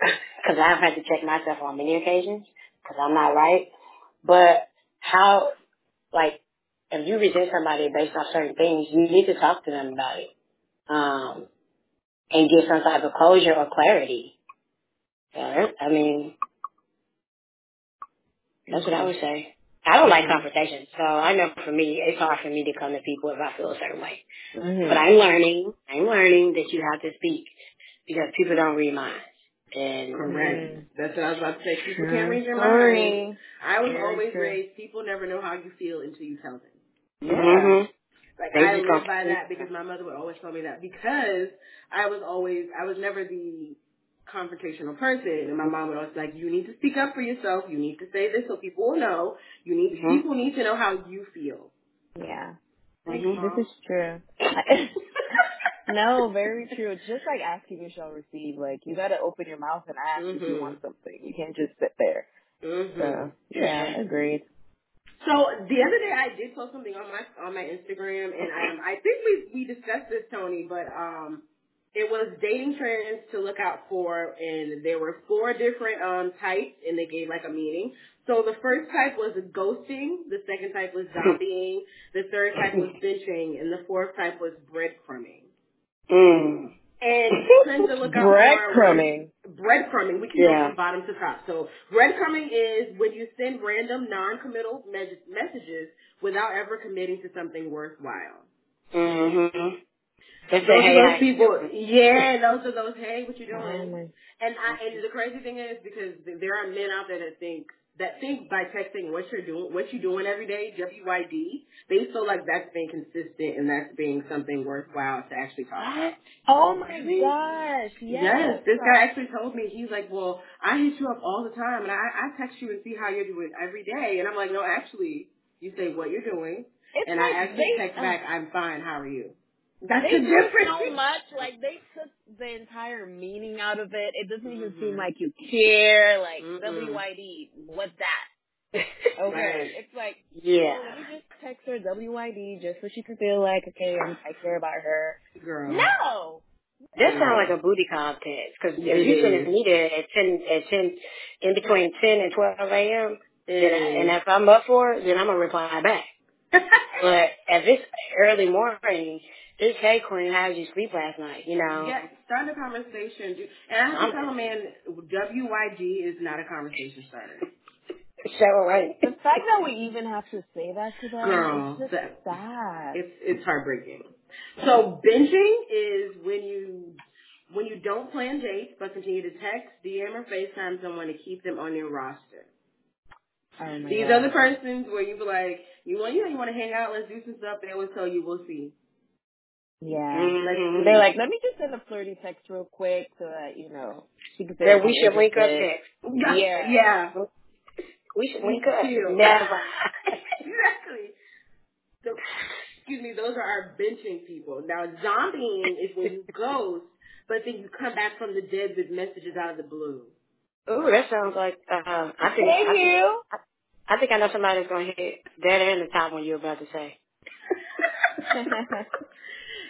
Speaker 4: Cause I've had to check myself on many occasions, cause I'm not right. But how, like, if you resent somebody based on certain things, you need to talk to them about it. Um, and get some type of closure or clarity. So, I mean, That's what I would say. I don't like
Speaker 3: Mhm.
Speaker 4: confrontation, so I know for me, it's hard for me to come to people if I feel a certain way.
Speaker 2: Mm-hmm.
Speaker 4: But I'm learning, I'm learning that you have to speak because people don't read minds. And
Speaker 3: Correct.
Speaker 2: Mm.
Speaker 3: That's what I was about to say. People can't
Speaker 2: True
Speaker 3: read your mind. I was
Speaker 2: Very
Speaker 3: always
Speaker 2: true.
Speaker 3: raised. People never know how you feel until you tell them.
Speaker 2: Yeah.
Speaker 4: hmm
Speaker 3: Like
Speaker 4: they
Speaker 3: I
Speaker 4: just gonna
Speaker 3: live by that because my mother would always tell me that because I was always I was never the confrontational person and my mom would always be like you need to speak up for yourself you need to say this so people will know you need
Speaker 4: hmm
Speaker 3: people need to know how you feel
Speaker 2: Yeah.
Speaker 3: thanks
Speaker 4: hmm
Speaker 2: This is true. I, no, very true. It's just like asking you shall receive. Like you gotta open your mouth and ask if you want
Speaker 3: mhm
Speaker 2: something. You can't just sit there.
Speaker 3: mhm
Speaker 2: So yeah, agreed.
Speaker 3: So the other day I did post something on my on my Instagram, and um, I think we we discussed this, Tony, but um, it was dating trends to look out for, and there were four different um types, and they gave like a meaning. So the first type was ghosting, the second type was zombieing, the third type was benching, and the fourth type was breadcrumbing.
Speaker 4: Mm.
Speaker 3: And trends to look out for was
Speaker 2: Breadcrumbing.
Speaker 3: breadcrumbing. We can go
Speaker 4: yeah.
Speaker 3: from bottom to top. So breadcrumbing is when you send random non-committal me- messages without ever committing to something worthwhile.
Speaker 4: Mm-hmm. That's
Speaker 3: those
Speaker 4: hey,
Speaker 3: are those people. Yeah, those are those. Hey, what you
Speaker 2: Oh
Speaker 3: doing?
Speaker 2: my.
Speaker 3: And I, and the crazy thing is because there are men out there that think that think by texting what you're doing, what you're doing every day, WYD, they feel like that's being consistent and that's being something worthwhile to actually talk about.
Speaker 2: Oh my gosh! Yes.
Speaker 3: Yes, this guy actually told me he's like, well, I hit you up all the time, and I, I text you and see how you're doing every day, and I'm like, no, actually, you say what you're doing,
Speaker 2: It's
Speaker 3: and
Speaker 2: like
Speaker 3: I actually
Speaker 2: they,
Speaker 3: text back, I'm fine. How are you? That's
Speaker 2: they
Speaker 3: the difference.
Speaker 2: so much. Like they took the entire meaning out of it. It doesn't even seem
Speaker 3: Mhm.
Speaker 2: like you care. Like
Speaker 3: Mm-mm.
Speaker 2: WYD, what's that? Okay,
Speaker 3: Right.
Speaker 2: it's like
Speaker 4: yeah.
Speaker 2: oh, let me just text her WYD just so she can feel like okay, I'm, I care about her.
Speaker 3: Girl.
Speaker 2: No.
Speaker 4: That sounds like a booty call text because if you send it me at ten at ten in between ten and twelve a.m. Then and if I'm up for it, then I'm gonna reply back. But at this early morning, this hey queen, how did you sleep last night? You know,
Speaker 3: yeah, start a conversation. Do- And I have to
Speaker 4: I'm-
Speaker 3: tell a man, WYD is not a conversation starter.
Speaker 4: so right.
Speaker 2: The fact that we even have to say that to them
Speaker 3: Girl,
Speaker 2: is just
Speaker 3: that-
Speaker 2: sad.
Speaker 3: It's it's heartbreaking. So benching is when you when you don't plan dates but continue to text, DM, or FaceTime someone to keep them on your roster.
Speaker 2: Oh
Speaker 3: These
Speaker 2: God.
Speaker 3: are the persons where you be like, you want you know you want to hang out, let's do some stuff. They always tell you, we'll see.
Speaker 2: Yeah.
Speaker 4: Mhm.
Speaker 2: They're like, let me just send a flirty text real quick so that, you know, she can say
Speaker 4: that
Speaker 2: that
Speaker 4: we should link up next.
Speaker 2: Yeah.
Speaker 3: yeah.
Speaker 4: We should link up.
Speaker 3: Chill.
Speaker 4: Never.
Speaker 3: exactly. So, excuse me, those are our benching people. Now, zombieing is when you ghost, but then you come back from the dead with messages out of the blue.
Speaker 4: Ooh, that sounds like uh, I think I
Speaker 2: Thank
Speaker 4: think,
Speaker 2: you.
Speaker 4: I think I know somebody that's gonna hit that and the top one you're about to say.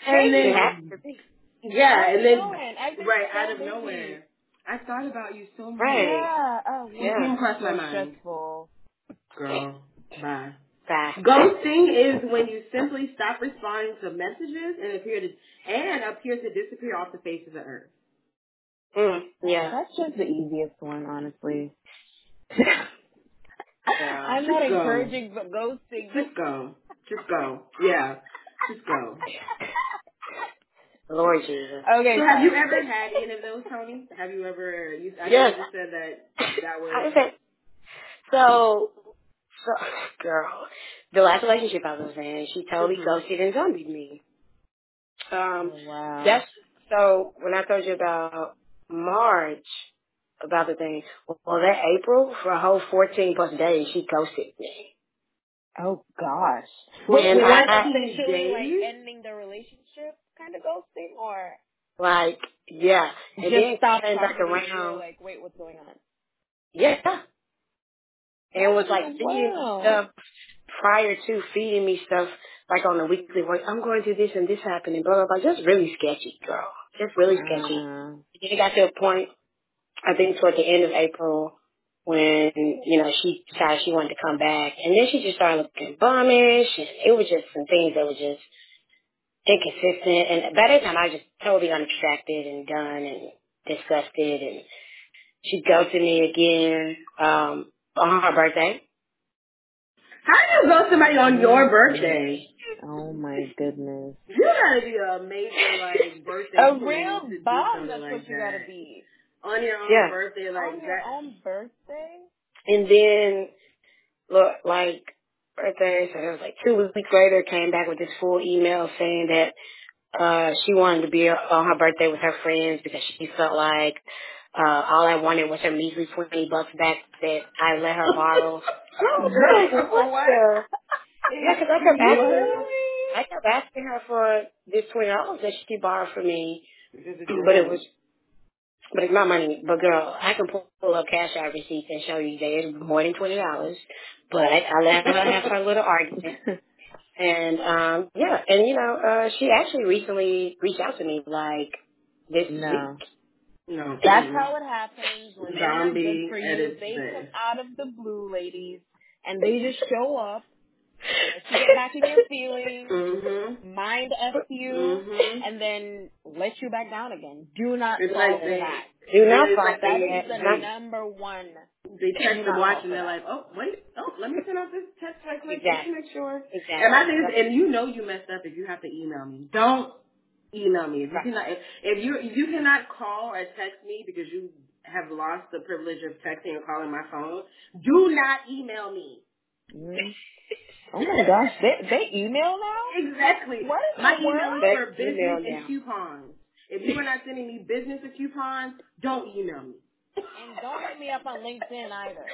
Speaker 3: And
Speaker 4: It
Speaker 3: then,
Speaker 4: has to be.
Speaker 3: yeah, and then,
Speaker 2: Knowing. I've been
Speaker 3: right, out of nowhere. I thought about you so much.
Speaker 4: Right.
Speaker 2: Yeah. Oh,
Speaker 3: You
Speaker 4: Yeah.
Speaker 3: came across my mind.
Speaker 2: stressful.
Speaker 3: Girl, bye.
Speaker 4: Bye.
Speaker 3: Ghosting is when you simply stop responding to messages and appear to and appear to disappear off the face of the earth.
Speaker 4: Mm, yeah.
Speaker 2: That's just the easiest one, honestly.
Speaker 4: Yeah.
Speaker 2: I'm not
Speaker 3: go.
Speaker 2: encouraging but ghosting.
Speaker 3: Just go. Just go. Yeah. Just go.
Speaker 4: Lord Jesus.
Speaker 2: Okay.
Speaker 3: So have you ever had any of those, Tony? Have you ever? You, I know
Speaker 4: Yes.
Speaker 3: you just said that that
Speaker 4: I
Speaker 3: was.
Speaker 4: said, so, so, girl, the last relationship I was in, she totally
Speaker 3: Mhm.
Speaker 4: ghosted and zombied me. Um,
Speaker 2: Oh, wow.
Speaker 4: that's so. When I told you about March, about the thing, well, that April for a whole fourteen plus days, she ghosted me.
Speaker 2: Oh gosh.
Speaker 3: For
Speaker 4: And
Speaker 2: was that
Speaker 4: I-
Speaker 2: essentially like ending the relationship kind of ghosting or
Speaker 4: Like, yeah, and
Speaker 2: just
Speaker 4: then
Speaker 2: stop
Speaker 4: came back around.
Speaker 2: like, wait, what's going on?
Speaker 4: Yeah, and it was
Speaker 2: Oh,
Speaker 4: like feeding
Speaker 2: wow.
Speaker 4: stuff prior to feeding me stuff like on the weekly. Like I'm going through this and this happening, blah blah blah. Just really sketchy, girl. Just really sketchy.
Speaker 2: Uh,
Speaker 4: Then it got to a point, I think toward the end of April, when, you know, she decided she wanted to come back. And then she just started looking bummish. And it was just some things that were just inconsistent. And by that time, I was just totally unattracted and done and disgusted. And she ghosted me again um, on her birthday.
Speaker 3: How do you ghost somebody on your birthday?
Speaker 2: oh my goodness.
Speaker 3: You gotta be a major like birthday
Speaker 2: A real
Speaker 3: to do
Speaker 2: bomb, that's
Speaker 3: like
Speaker 2: what you
Speaker 3: that.
Speaker 2: gotta be.
Speaker 3: On your own
Speaker 4: Yeah.
Speaker 3: birthday, like
Speaker 2: On your
Speaker 3: that.
Speaker 2: own birthday?
Speaker 4: And then, look, like, birthday, so it was like two weeks later, came back with this full email saying that uh she wanted to be on her birthday with her friends because she felt like uh all I wanted was her measly twenty bucks back that I let her borrow.
Speaker 3: Oh,
Speaker 4: Girl, what the? Yeah, because I kept asking her. I kept asking her for this twenty dollars that she borrowed from me, but it was, but it's my money. But girl, I can pull, pull up cash out receipts and show you that it's more than twenty dollars. But I let her have her little argument. And um yeah, and you know, uh she actually recently reached out to me like this
Speaker 2: No.
Speaker 4: week.
Speaker 3: no.
Speaker 2: That's how it happens when men are
Speaker 3: Zombie
Speaker 2: good for you. They come out of the blue, ladies, and they just show up, let you get back in your feelings,
Speaker 3: Mhm.
Speaker 2: mind F you,
Speaker 3: Mhm.
Speaker 2: and then let you back down again. Do not
Speaker 3: It's
Speaker 2: fall
Speaker 3: like they.
Speaker 2: that.
Speaker 4: Do not
Speaker 3: it's
Speaker 4: fall
Speaker 3: like
Speaker 4: for
Speaker 2: That
Speaker 3: they,
Speaker 2: the
Speaker 4: that.
Speaker 2: number one.
Speaker 3: they
Speaker 2: Do
Speaker 3: check the watch and they're like, oh wait, oh let me send out this text right quick just to make sure.
Speaker 4: Exactly.
Speaker 3: And my thing is, and you know you messed up if you have to email me. Don't email me. If you cannot, if, if you if you cannot call or text me because you have lost the privilege of texting or calling my phone, do not email me.
Speaker 2: Mm. Oh my gosh, they they email now?
Speaker 3: Exactly.
Speaker 2: What is
Speaker 3: my
Speaker 2: the
Speaker 3: email
Speaker 2: word?
Speaker 3: is for
Speaker 4: They email
Speaker 3: business and
Speaker 4: now.
Speaker 3: coupons. If you are not sending me business or coupons, don't email me.
Speaker 2: And don't hit me up on LinkedIn either.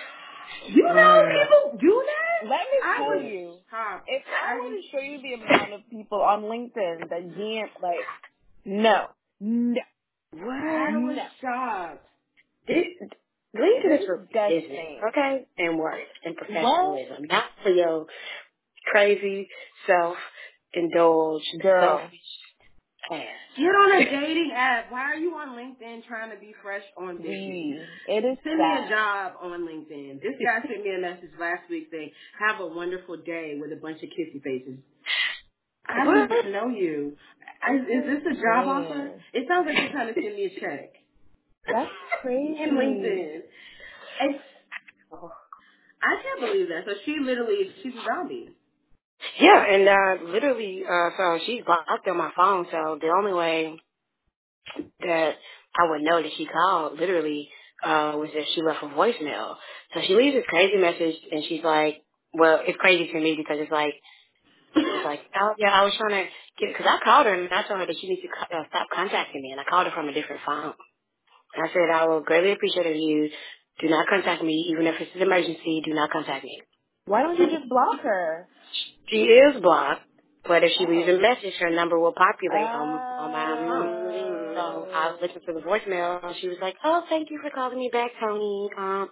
Speaker 3: You know
Speaker 4: Mm.
Speaker 3: people do that.
Speaker 2: Let me
Speaker 3: I
Speaker 2: tell
Speaker 3: would-
Speaker 2: you,
Speaker 3: Huh.
Speaker 2: if I
Speaker 3: I
Speaker 2: were
Speaker 3: would-
Speaker 2: to show you the amount of people on LinkedIn that DM, like, no, no, What?
Speaker 3: I was
Speaker 2: no.
Speaker 3: shocked.
Speaker 4: This, LinkedIn is for business, okay, and work and professionalism, not for your crazy self-indulged,
Speaker 2: Girl.
Speaker 4: selfish ass.
Speaker 3: Get on a dating app. Why are you on LinkedIn trying to be fresh on?
Speaker 2: Please. It is
Speaker 3: Send me a job on LinkedIn. This guy sent me a message last week saying, have a wonderful day with a bunch of kissy faces. I don't even know you. I, is this a job
Speaker 2: Man.
Speaker 3: offer? It sounds like you're trying to send me a check.
Speaker 2: That's crazy.
Speaker 3: In LinkedIn. It's, I can't believe that. So she literally, she's a zombie.
Speaker 4: Yeah, and uh literally, uh so she's blocked on my phone, so the only way that I would know that she called literally uh was if she left a voicemail. So she leaves this crazy message and she's like, well, it's crazy to me because it's like was like, oh, yeah, I was trying to get, because I called her and I told her that she needs to uh, stop contacting me, and I called her from a different phone. And I said, I will greatly appreciate if you do not contact me, even if it's an emergency, do not contact me.
Speaker 2: Why don't you just block her?
Speaker 4: She is blocked, but if she leaves
Speaker 2: Oh.
Speaker 4: a message, her number will populate on, on my phone.
Speaker 2: Oh.
Speaker 4: So I listened to the voicemail, and she was like, oh, thank you for calling me back, Tony. Um,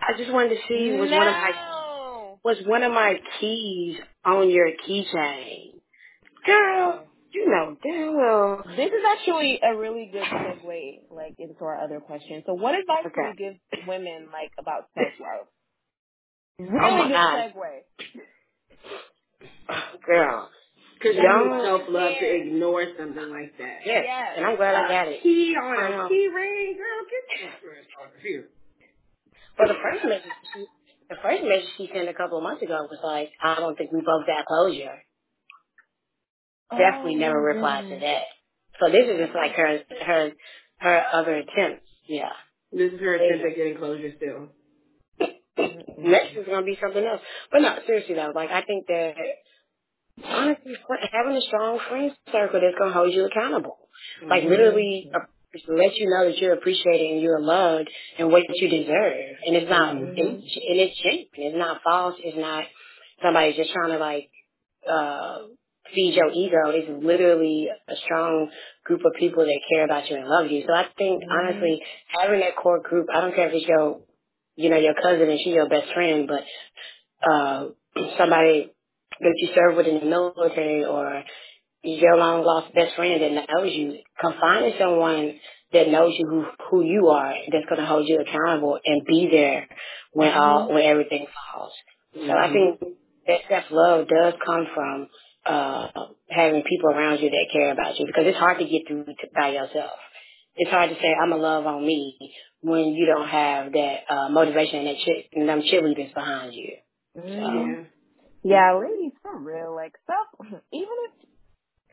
Speaker 4: I just wanted to see, was one of my, was one of my keys on your keychain? Girl, you know damn well.
Speaker 2: This is actually a really good segue, like, into our other question. So what advice do you give women, like, about self-love?
Speaker 4: Oh
Speaker 2: Really
Speaker 4: my
Speaker 2: good
Speaker 4: God.
Speaker 2: segue.
Speaker 4: Girl.
Speaker 3: Because you
Speaker 4: Don't.
Speaker 3: self-love to ignore something like that.
Speaker 4: Yes.
Speaker 2: Yes.
Speaker 4: And I'm glad I uh, got it.
Speaker 3: Key on
Speaker 4: I
Speaker 3: a
Speaker 4: know.
Speaker 3: key ring, girl, get your ass out here.
Speaker 4: Well, the first message she, the first message she sent a couple of months ago was like, I don't think we both got closure. Definitely never
Speaker 2: Oh,
Speaker 4: replied to that. So this is just like her, her, her other attempts. Yeah.
Speaker 3: This is her
Speaker 4: There
Speaker 3: attempt at getting closure still.
Speaker 4: Next is gonna be something else. But no, seriously though, like I think that honestly, having a strong friend circle that's gonna hold you accountable, like literally uh, let you know that you're appreciated and you're loved and what you deserve, and it's not
Speaker 2: Mhm.
Speaker 4: and it's, and it's genuine. It's not false. It's not somebody just trying to like uh feed your ego. It's literally a strong group of people that care about you and love you. So I think honestly, having that core group, I don't care if it's your you know, your cousin and she's your best friend, but uh somebody that you serve with in the military or your long lost best friend that knows you, come finding someone that knows you who who you are, that's gonna hold you accountable and be there when all when everything falls. So I think that self love does come from uh having people around you that care about you because it's hard to get through to, by yourself. It's hard to say I'm gonna love on me when you don't have that uh motivation and that shit and them cheerleaders behind you. So
Speaker 2: Mhm. Yeah, ladies, for real. Like, stuff, even if,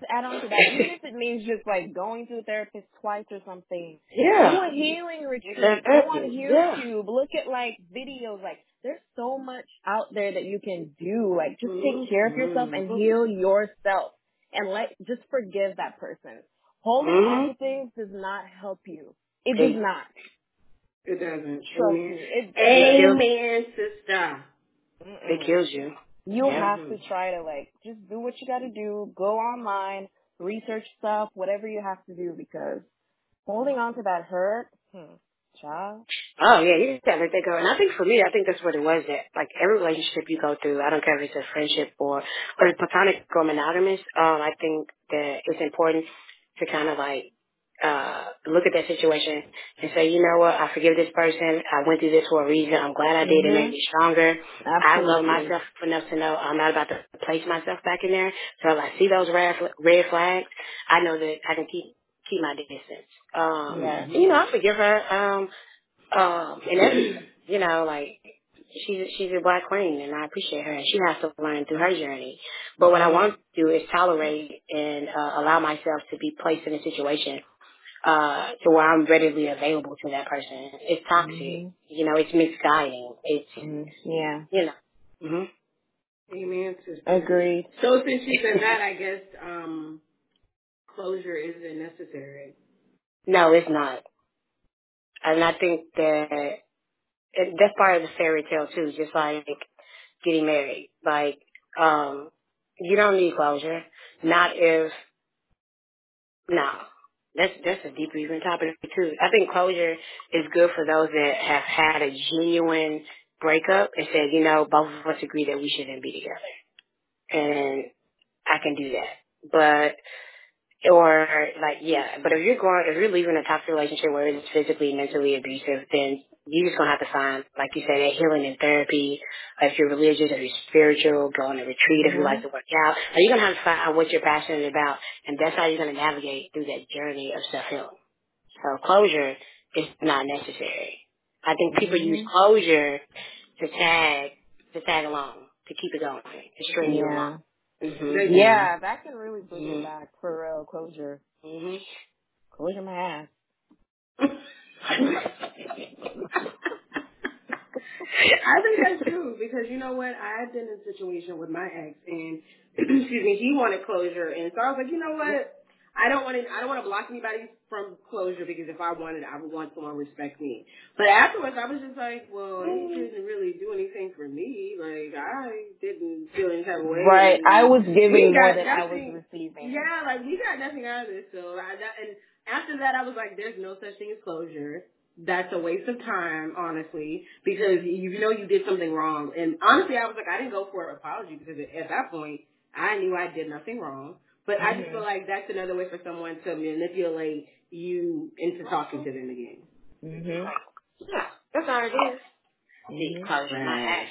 Speaker 2: to add on to that, even if it means just like going to a therapist twice or something, Yeah, do
Speaker 4: yeah.
Speaker 2: a healing retreat, go on
Speaker 4: it. Yeah.
Speaker 2: YouTube, look at like videos, like, there's so much out there that you can do. Like, just take care of yourself and heal yourself. And let, just forgive that person. Holding on
Speaker 4: Mhm.
Speaker 2: to things does not help you. It
Speaker 4: Hey.
Speaker 2: does not.
Speaker 3: It doesn't.
Speaker 2: Trust
Speaker 3: Amen.
Speaker 2: me. It,
Speaker 3: Amen, sister.
Speaker 4: It
Speaker 2: mm-mm.
Speaker 4: kills you.
Speaker 2: you
Speaker 4: Yeah.
Speaker 2: have to try to like just do what you got to do. Go online, research stuff, whatever you have to do because holding on to that hurt, hmm, child.
Speaker 4: Oh yeah, you just gotta let that go. And I think for me, I think that's what it was. That like every relationship you go through, I don't care if it's a friendship or or platonic or monogamous. Um, I think that it's important to kind of like uh look at that situation and say, you know what, I forgive this person. I went through this for a reason. I'm glad I did. It made me stronger. I love myself enough to know I'm not about to place myself back in there. So if I see those red red flags, I know that I can keep keep my distance. Um,
Speaker 2: Yeah.
Speaker 4: you know, I forgive her. Um, um, and everything. You know, like she's she's a black queen, and I appreciate her. And she has to learn through her journey. But what I want to do is tolerate and uh, allow myself to be placed in a situation uh to where I'm readily available to that person. It's toxic. Mm-hmm. You know, it's misguiding. It's mm,
Speaker 2: yeah.
Speaker 4: You know. Mhm.
Speaker 3: Amen.
Speaker 2: Agreed.
Speaker 3: So since you said that, I guess um closure isn't necessary.
Speaker 4: No, it's not. And I think that it, that's part of the fairy tale too, just like getting married. Like, um, you don't need closure. Not if, no. That's, that's a deeper even topic too. I think closure is good for those that have had a genuine breakup and said, you know, both of us agree that we shouldn't be together. And I can do that. But or like yeah, but if you're going if you're leaving a toxic relationship where it's physically, mentally abusive, then you're just gonna have to find, like you said, that healing and therapy. If you're religious, if you're spiritual, go on a retreat mm-hmm. if you like mm-hmm. to work out. Like, you're gonna have to find out what you're passionate about, and that's how you're gonna navigate through that journey of self healing. So closure is not necessary. I think people mm-hmm. use closure to tag to tag along to keep it going to string yeah. you along.
Speaker 2: Mm-hmm. Yeah, that can really bring mm-hmm. it back for real closure.
Speaker 4: Mm-hmm.
Speaker 2: Closure my ass.
Speaker 3: I think that's true because you know what? I've been in a situation with my ex, and excuse me, he wanted closure, and so I was like, you know what? I don't want to. I don't want to block anybody from closure because if I wanted, I would want someone to respect me. But afterwards, I was just like, well, he mm. didn't really do anything for me. Like I didn't feel any type of way.
Speaker 2: Right. I was giving more than I was receiving.
Speaker 3: Yeah, like we got nothing out of this. So I and after that, I was like, there's no such thing as closure. That's a waste of time, honestly, because you know you did something wrong. And honestly, I was like, I didn't go for an apology because at that point, I knew I did nothing wrong. But mm-hmm. I just feel like that's another way for someone to manipulate you into talking to them again.
Speaker 4: Mhm. Yeah, that's all it is.
Speaker 3: Mm-hmm. Trash.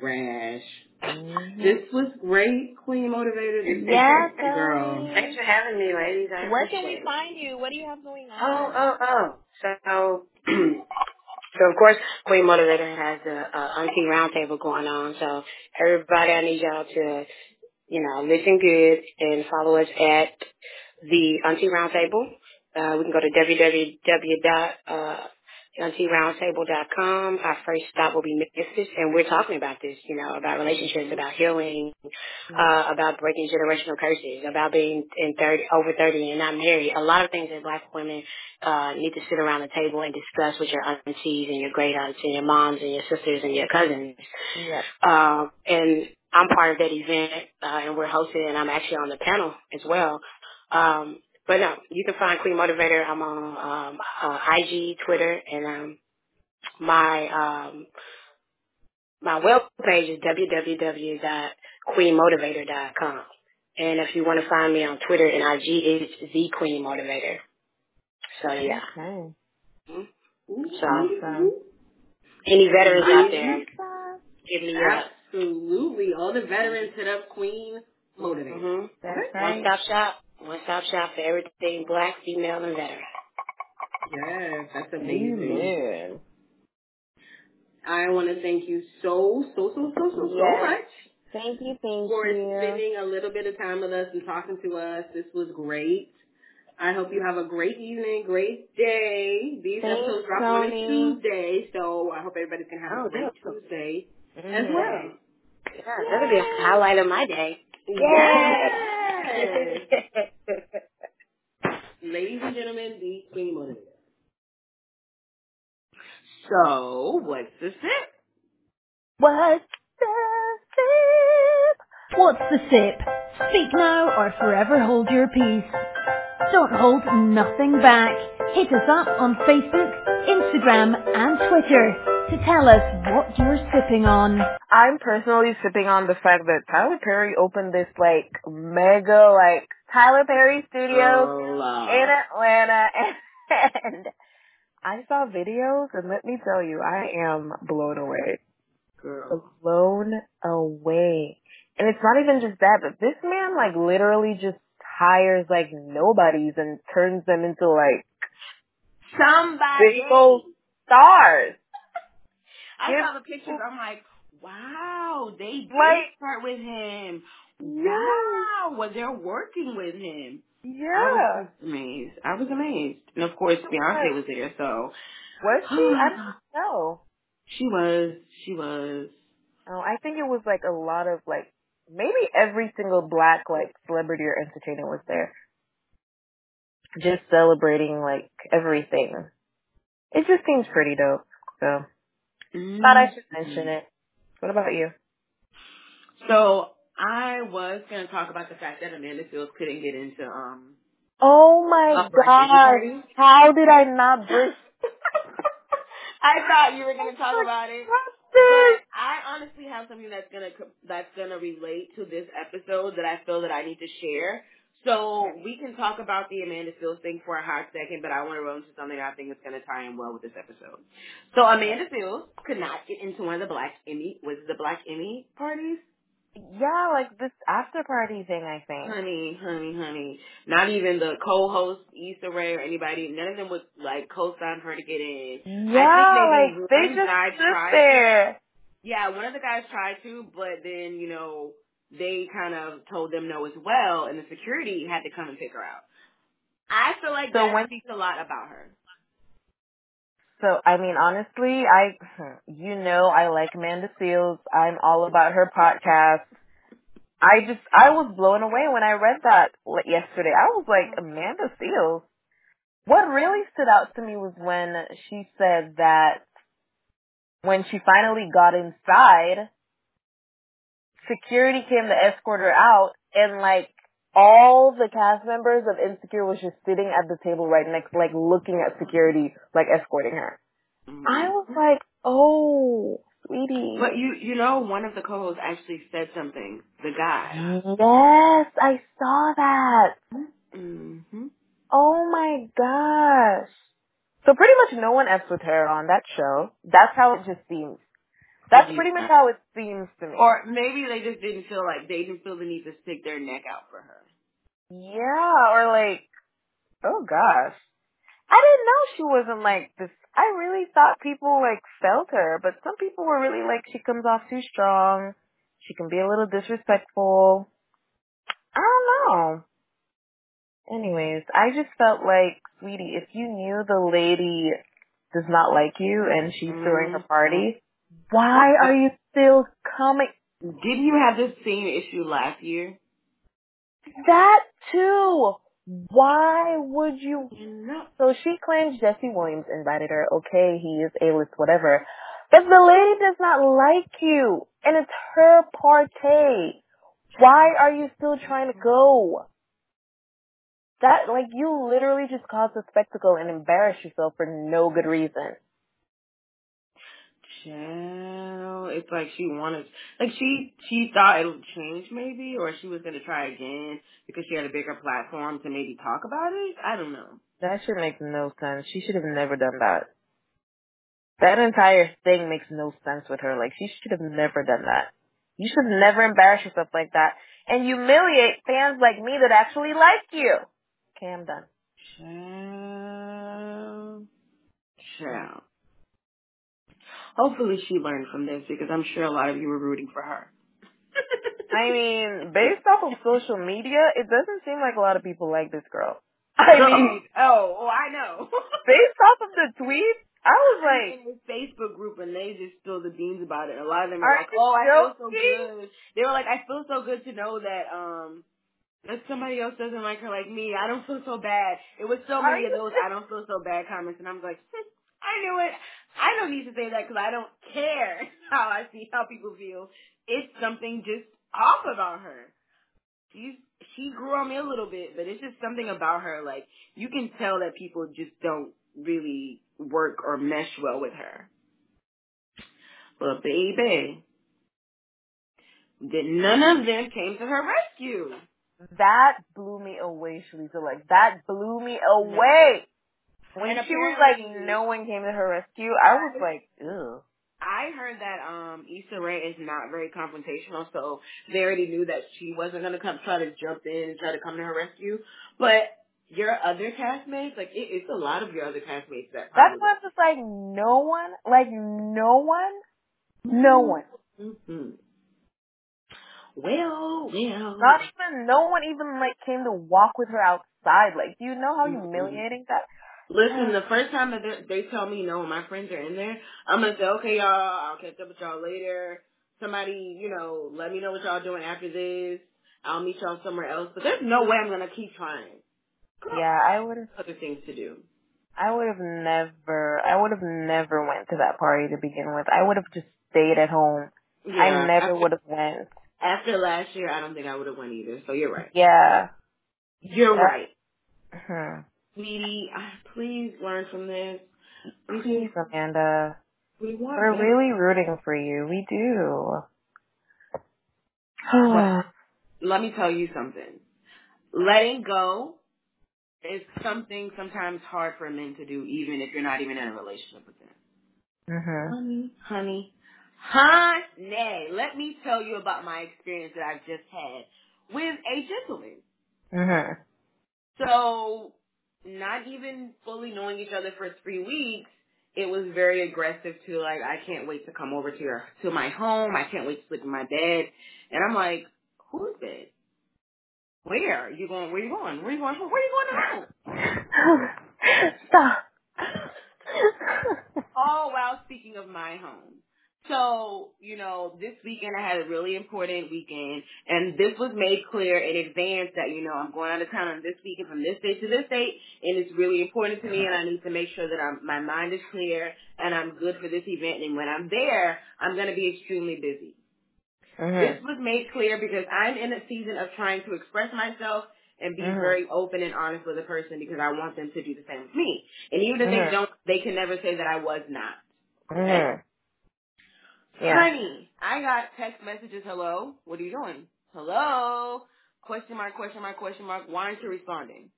Speaker 3: Trash. Mm-hmm. This was great, Queen Motivator.
Speaker 2: Yes,
Speaker 4: girl. Thanks for having me, ladies. I
Speaker 2: Where can we find you? What do you have going on?
Speaker 4: Oh, oh, oh. So, so of course, Queen Motivator has the uh, Auntie Roundtable going on. So everybody, I need y'all to you know, listen good and follow us at the Auntie Roundtable. Uh, we can go to www.auntie.roundtable.com. Our first stop will be Memphis, and we're talking about this, you know, about relationships, about healing, uh, about breaking generational curses, about being in 30, over 30 and not married. A lot of things that black women uh, need to sit around the table and discuss with your aunties and your great aunts and your moms and your sisters and your cousins.
Speaker 2: Yeah.
Speaker 4: Uh, and I'm part of that event, uh, and we're hosting, and I'm actually on the panel as well. Um, but no, you can find Queen Motivator. I'm on um, uh, IG, Twitter, and um, my um, my web page is www.queenmotivator.com. And if you want to find me on Twitter and IG, it's the Queen Motivator. So yeah.
Speaker 2: Okay.
Speaker 4: Mm-hmm. So, awesome. any veterans out there, give me your
Speaker 3: Absolutely. All the veterans hit up Queen Motivator.
Speaker 4: Mm-hmm.
Speaker 2: That's right.
Speaker 4: One stop shop. One stop shop for everything black, female, and veteran.
Speaker 3: Yes, that's amazing.
Speaker 2: Amen.
Speaker 3: I want to thank you so, so, so, so, so, yes. much.
Speaker 2: Thank you, thank
Speaker 3: for
Speaker 2: you.
Speaker 3: For spending a little bit of time with us and talking to us. This was great. I hope you have a great evening, great day. These
Speaker 2: Thanks,
Speaker 3: episodes drop on a Tuesday, so I hope everybody can have oh, a great Tuesday mm-hmm. as well.
Speaker 4: Yeah, that'll be a highlight of my day.
Speaker 3: Ladies and gentlemen, the Queen Motivator. So, what's the sip?
Speaker 1: What's the sip? What's the sip? Speak now or forever hold your peace. Don't hold nothing back. Hit us up on Facebook, Instagram, and Twitter to tell us what you're sipping on.
Speaker 2: I'm personally sipping on the fact that Tyler Perry opened this like mega like Tyler Perry Studios in Atlanta and I saw videos and let me tell you, I am blown away.
Speaker 3: Girl.
Speaker 2: Blown away. And it's not even just that, but this man like literally just hires like nobodies and turns them into like
Speaker 3: somebody
Speaker 2: big stars.
Speaker 3: I
Speaker 2: His-
Speaker 3: saw the pictures. I'm like, wow, they did
Speaker 2: Like-
Speaker 3: start with him.
Speaker 2: Yeah.
Speaker 3: Wow, well, they're working with him. I
Speaker 2: Yeah.
Speaker 3: was amazed. I was amazed. And of course, Beyonce was there, so.
Speaker 2: Was she? I don't know.
Speaker 3: She was. She was.
Speaker 2: Oh, I think it was like a lot of like maybe every single black like celebrity or entertainer was there. Just celebrating like everything. It just seems pretty dope. So thought I should mention it. What about you?
Speaker 3: So I was gonna talk about the fact that Amanda Seales couldn't get into um.
Speaker 2: Oh my god. How did I not bring
Speaker 3: I thought you were gonna talk about it. But I honestly have something that's gonna that's gonna relate to this episode that I feel that I need to share. So we can talk about the Amanda Seales thing for a hot second, but I want to run into something I think is gonna tie in well with this episode. So Amanda Seales could not get into one of the Black Emmy was it the Black Emmy parties.
Speaker 2: Yeah, like this after party thing I think.
Speaker 3: Honey, honey, honey. Not even the co-host Issa Rae or anybody. None of them would like co-sign her to get in.
Speaker 2: Yeah, like they just
Speaker 3: tried
Speaker 2: there.
Speaker 3: Yeah, one of the guys tried to, but then, you know, they kind of told them no as well, and the security had to come and pick her out. I feel like
Speaker 2: So
Speaker 3: that
Speaker 2: when-
Speaker 3: speaks a lot about her.
Speaker 2: So I mean, honestly, I you know I like Amanda Seales. I'm all about her podcast. I just I was blown away when I read that yesterday. I was like Amanda Seales. What really stood out to me was when she said that when she finally got inside, security came to escort her out, and like all the cast members of Insecure was just sitting at the table right next, like looking at security, like escorting her. I was like, oh, sweetie.
Speaker 3: But you, you know, one of the co-hosts actually said something. The guy.
Speaker 2: Yes, I saw that.
Speaker 3: hmm
Speaker 2: Oh my gosh. So pretty much no one F's with her on that show. That's how it just seems. That's pretty much how it seems to me.
Speaker 3: Or maybe they just didn't feel like they didn't feel the need to stick their neck out for her.
Speaker 2: yeah, or like, oh gosh. I didn't know she wasn't like this. I really thought people like felt her, but some people were really like she comes off too strong. She can be a little disrespectful. I don't know. Anyways, I just felt like, sweetie, if you knew the lady does not like you and she's throwing her mm-hmm. party, why are you still coming?
Speaker 3: Didn't you have this same issue last year?
Speaker 2: That too. Why would you? So she claims Jesse Williams invited her. Okay, he is A-list, whatever. But the lady does not like you, and it's her party. Why are you still trying to go? That, like, you literally just caused a spectacle and embarrassed yourself for no good reason.
Speaker 3: Child, it's like she wanted, like she she thought it would change maybe, or she was gonna try again because she had a bigger platform to maybe talk about it. I don't know.
Speaker 2: That should make no sense. She should have never done that. That entire thing makes no sense with her. Like, she should have never done that. You should never embarrass yourself like that and humiliate fans like me that actually like you. Okay, I'm done.
Speaker 3: Child, child. Hopefully she learned from this because I'm sure a lot of you were rooting for her.
Speaker 2: I mean, based off of social media, it doesn't seem like a lot of people like this girl. I mean,
Speaker 3: oh, oh, I know.
Speaker 2: based off of the tweet, I was like,
Speaker 3: in a Facebook group and they just spill the beans about it. A lot of them are
Speaker 2: Are
Speaker 3: like, "Oh, I feel so good." They were like, "I feel so good to know that um that somebody else doesn't like her like me. I don't feel so bad." It was so many of those "I don't feel so bad" comments, and I'm like, "Hmm, "I knew it. I don't need to say that because I don't care how I see how people feel. It's something just off about her." She's she grew on me a little bit, but it's just something about her. Like you can tell that people just don't really work or mesh well with her. But baby, that none of them came to her rescue.
Speaker 2: that blew me away, Shalisa. Like, that blew me away. When
Speaker 3: And
Speaker 2: she was like, no one came to her rescue, I was like, ew.
Speaker 3: I heard that um Issa Rae is not very confrontational, so they already knew that she wasn't gonna come try to jump in and try to come to her rescue. But your other castmates, like it, it's a lot of your other castmates that.
Speaker 2: That's why it's just like no one, like no one, no
Speaker 3: Mm-hmm.
Speaker 2: one.
Speaker 3: Mm-hmm. Well, well.
Speaker 2: Not even, no one even like came to walk with her outside. Like, do you know how humiliating that?
Speaker 3: Listen, the first time that they they tell me no, my friends are in there, I'm gonna say, okay, y'all, I'll catch up with y'all later. Somebody, you know, let me know what y'all doing after this. I'll meet y'all somewhere else. But there's no way I'm gonna keep trying.
Speaker 2: Yeah, I would have,
Speaker 3: Other things to do.
Speaker 2: I would have never, I would have never went to that party to begin with. I would have just stayed at home.
Speaker 3: Yeah,
Speaker 2: I never would have went.
Speaker 3: after last year, I don't think I would have went either. So you're right.
Speaker 2: Yeah.
Speaker 3: You're
Speaker 2: That-
Speaker 3: right,
Speaker 2: Hmm.
Speaker 3: Sweetie. Please learn from this. We
Speaker 2: Please, Amanda.
Speaker 3: we want.
Speaker 2: We're
Speaker 3: better.
Speaker 2: really rooting for you. We do.
Speaker 3: But let me tell you something. Letting go is something sometimes hard for men to do, even if you're not even in a relationship with them.
Speaker 2: mhm.
Speaker 3: Honey, honey, honey. Let me tell you about my experience that I've just had with a gentleman.
Speaker 2: Mhm.
Speaker 3: So, not even fully knowing each other for three weeks, it was very aggressive to like, I can't wait to come over to your to my home. I can't wait to sleep in my bed. And I'm like, who is this? Where? You going? Where you going? Where you going? Where you going to home?
Speaker 2: Stop.
Speaker 3: All while speaking of my home. So, you know, this weekend I had a really important weekend and this was made clear in advance that, you know, I'm going out of town on this weekend from this date to this date and it's really important to me and I need to make sure that I'm, my mind is clear and I'm good for this event and when I'm there, I'm going to be extremely busy. This
Speaker 2: mhm.
Speaker 3: was made clear because I'm in a season of trying to express myself and be
Speaker 2: Mhm.
Speaker 3: very open and honest with a person because I want them to do the same with me. And even if they
Speaker 2: Mhm.
Speaker 3: don't, they can never say that I was not. Okay?
Speaker 2: Yeah.
Speaker 3: Honey, I got text messages. Hello, what are you doing? Hello, question mark, question mark, question mark. Why aren't you responding?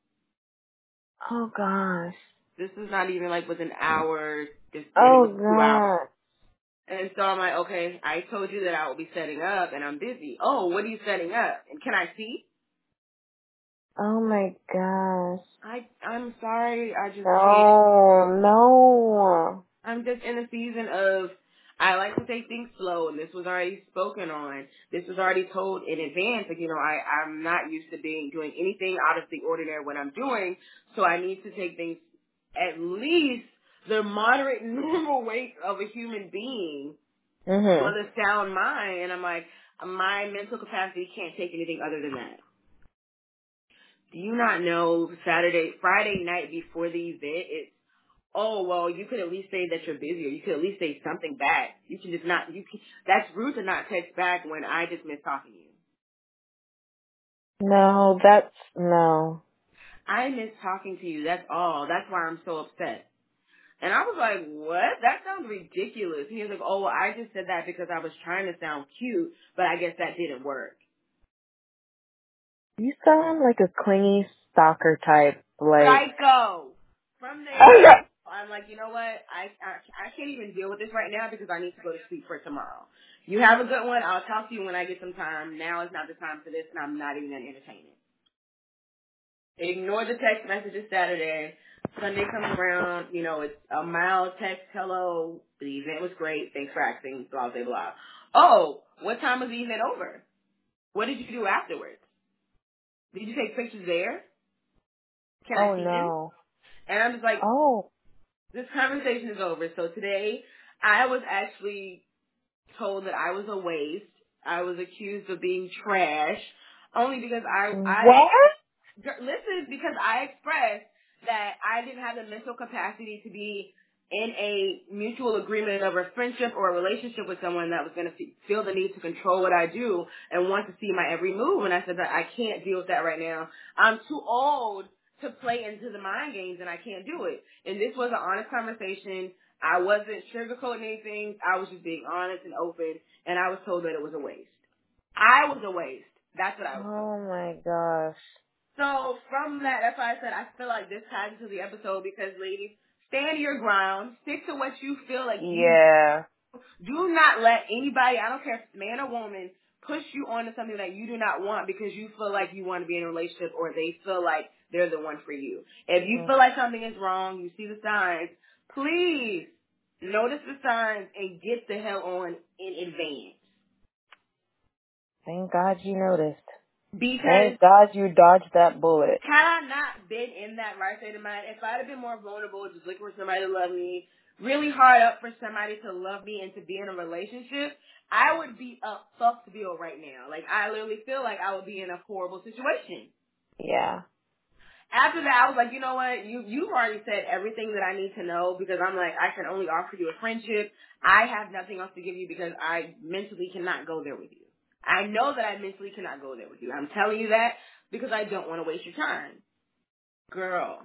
Speaker 2: Oh gosh.
Speaker 3: This is not even like within hours. This
Speaker 2: Oh
Speaker 3: it was two hours.
Speaker 2: god.
Speaker 3: And so I'm like, okay, I told you that I will be setting up, and I'm busy. Oh, what are you setting up? And can I see?
Speaker 2: Oh my gosh.
Speaker 3: I I'm sorry. I just can't.
Speaker 2: No, no.
Speaker 3: I'm just in a season of I like to take things slow, and this was already spoken on. This was already told in advance. Like you know, I I'm not used to being doing anything out of the ordinary when I'm doing, so I need to take things at least the moderate normal weight of a human being
Speaker 2: Mhm.
Speaker 3: with a sound mind. And I'm like, my mental capacity can't take anything other than that. Do you not know Saturday, Friday night before the event, it's oh well you could at least say that you're busy or you could at least say something back you can just not you can that's rude to not text back when i just miss talking to you
Speaker 2: No, that's no.
Speaker 3: i miss talking to you that's all that's why i'm so upset and i was like what that sounds ridiculous he was like oh well, i just said that because i was trying to sound cute but i guess that didn't work
Speaker 2: You sound like a clingy stalker type. Like.
Speaker 3: psycho from there
Speaker 2: yeah.
Speaker 3: I'm like, you know what? I, I I can't even deal with this right now because I need to go to sleep for tomorrow. You have a good one. I'll talk to you when I get some time. Now is not the time for this, and I'm not even gonna entertain it. Ignore the text messages Saturday. Sunday comes around. You know, it's a mild text. Hello, the event was great. Thanks for asking. Blah blah blah. Oh, what time was the event over? What did you do afterwards? Did you take pictures there? Can
Speaker 2: Oh
Speaker 3: I see them?
Speaker 2: no.
Speaker 3: And I'm just like,
Speaker 2: Oh.
Speaker 3: This conversation is over. So today, I was actually told that I was a waste. I was accused of being trash, only because I I
Speaker 2: What?
Speaker 3: Listen because I expressed that I didn't have the mental capacity to be in a mutual agreement of a friendship or a relationship with someone that was going to feel the need to control what I do and want to see my every move. And I said that I can't deal with that right now. I'm too old to play into the mind games and I can't do it. And this was an honest conversation. I wasn't sugarcoating anything. I was just being honest and open and I was told that it was a waste. I was a waste. That's what I was told.
Speaker 2: Oh my gosh.
Speaker 3: So from that, that's why I said I feel like this ties into the episode because ladies, stand your ground, stick to what you feel like
Speaker 2: Yeah.
Speaker 3: do not let anybody, I don't care if it's man or woman, push you onto something that you do not want because you feel like you want to be in a relationship or they feel like they're the one for you. If you
Speaker 2: Mm.
Speaker 3: feel like something is wrong, you see the signs, please notice the signs and get the hell on in advance.
Speaker 2: Thank God you noticed.
Speaker 3: Because
Speaker 2: Thank God you dodged that bullet.
Speaker 3: had I not been in that right state of mind, if I'd have been more vulnerable, just looking for somebody to love me, really hard up for somebody to love me and to be in a relationship, I would be a fucked bill right now. Like I literally feel like I would be in a horrible situation.
Speaker 2: Yeah.
Speaker 3: After that, I was like, you know what? You you've already said everything that I need to know because I'm like, I can only offer you a friendship. I have nothing else to give you because I mentally cannot go there with you. I know that I mentally cannot go there with you. I'm telling you that because I don't want to waste your time. Girl.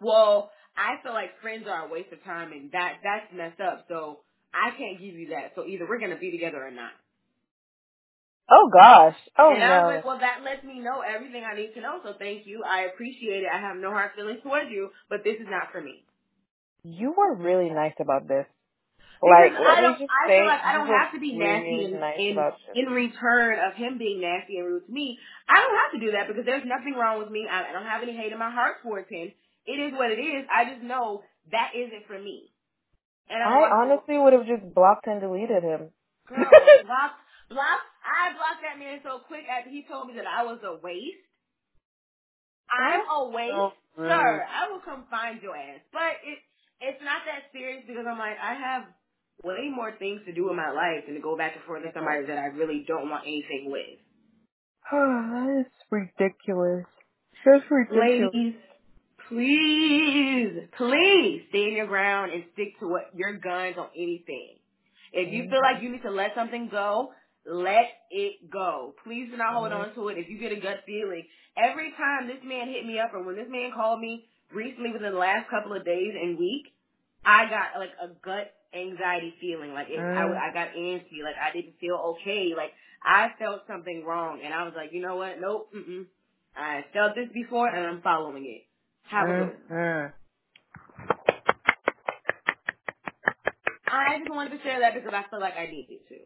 Speaker 3: Well, I feel like friends are a waste of time and that that's messed up. So I can't give you that. So either we're gonna be together or not.
Speaker 2: Oh gosh. Oh
Speaker 3: and I was
Speaker 2: no.
Speaker 3: like, well, that lets me know everything I need to know. So thank you. I appreciate it. I have no hard feelings towards you, but this is not for me.
Speaker 2: You were really nice about this. Like,
Speaker 3: I don't,
Speaker 2: just
Speaker 3: I feel like I don't have to be nasty
Speaker 2: really
Speaker 3: in,
Speaker 2: nice
Speaker 3: in, in return of him being nasty and rude to me. I don't have to do that because there's nothing wrong with me. I, I don't have any hate in my heart towards him. It is what it is. I just know that isn't for me. And I
Speaker 2: I honestly would have just blocked and deleted him.
Speaker 3: girl, block, block, I blocked that man so quick after he told me that I was a waste. I'm a waste,
Speaker 2: rude.
Speaker 3: sir. I will come find your ass. But it it's not that serious because I'm like I have way more things to do in my life than to go back and forth with somebody that I really don't want anything with.
Speaker 2: that is ridiculous. That's ridiculous.
Speaker 3: Ladies, please, please stand your ground and stick to what your guns on anything. If you mm. feel like you need to let something go, let it go. Please do not hold on to it. If you get a gut feeling, every time this man hit me up or when this man called me recently within the last couple of days and week, I got like a gut anxiety feeling. Like it, I,
Speaker 2: Mm.
Speaker 3: I got antsy. Like I didn't feel okay. Like I felt something wrong, and I was like, you know what? Nope. Mm-mm. I felt this before, and I'm following it. Have a good. one.
Speaker 2: Mhm.
Speaker 3: I just wanted to share that because I feel like I needed to.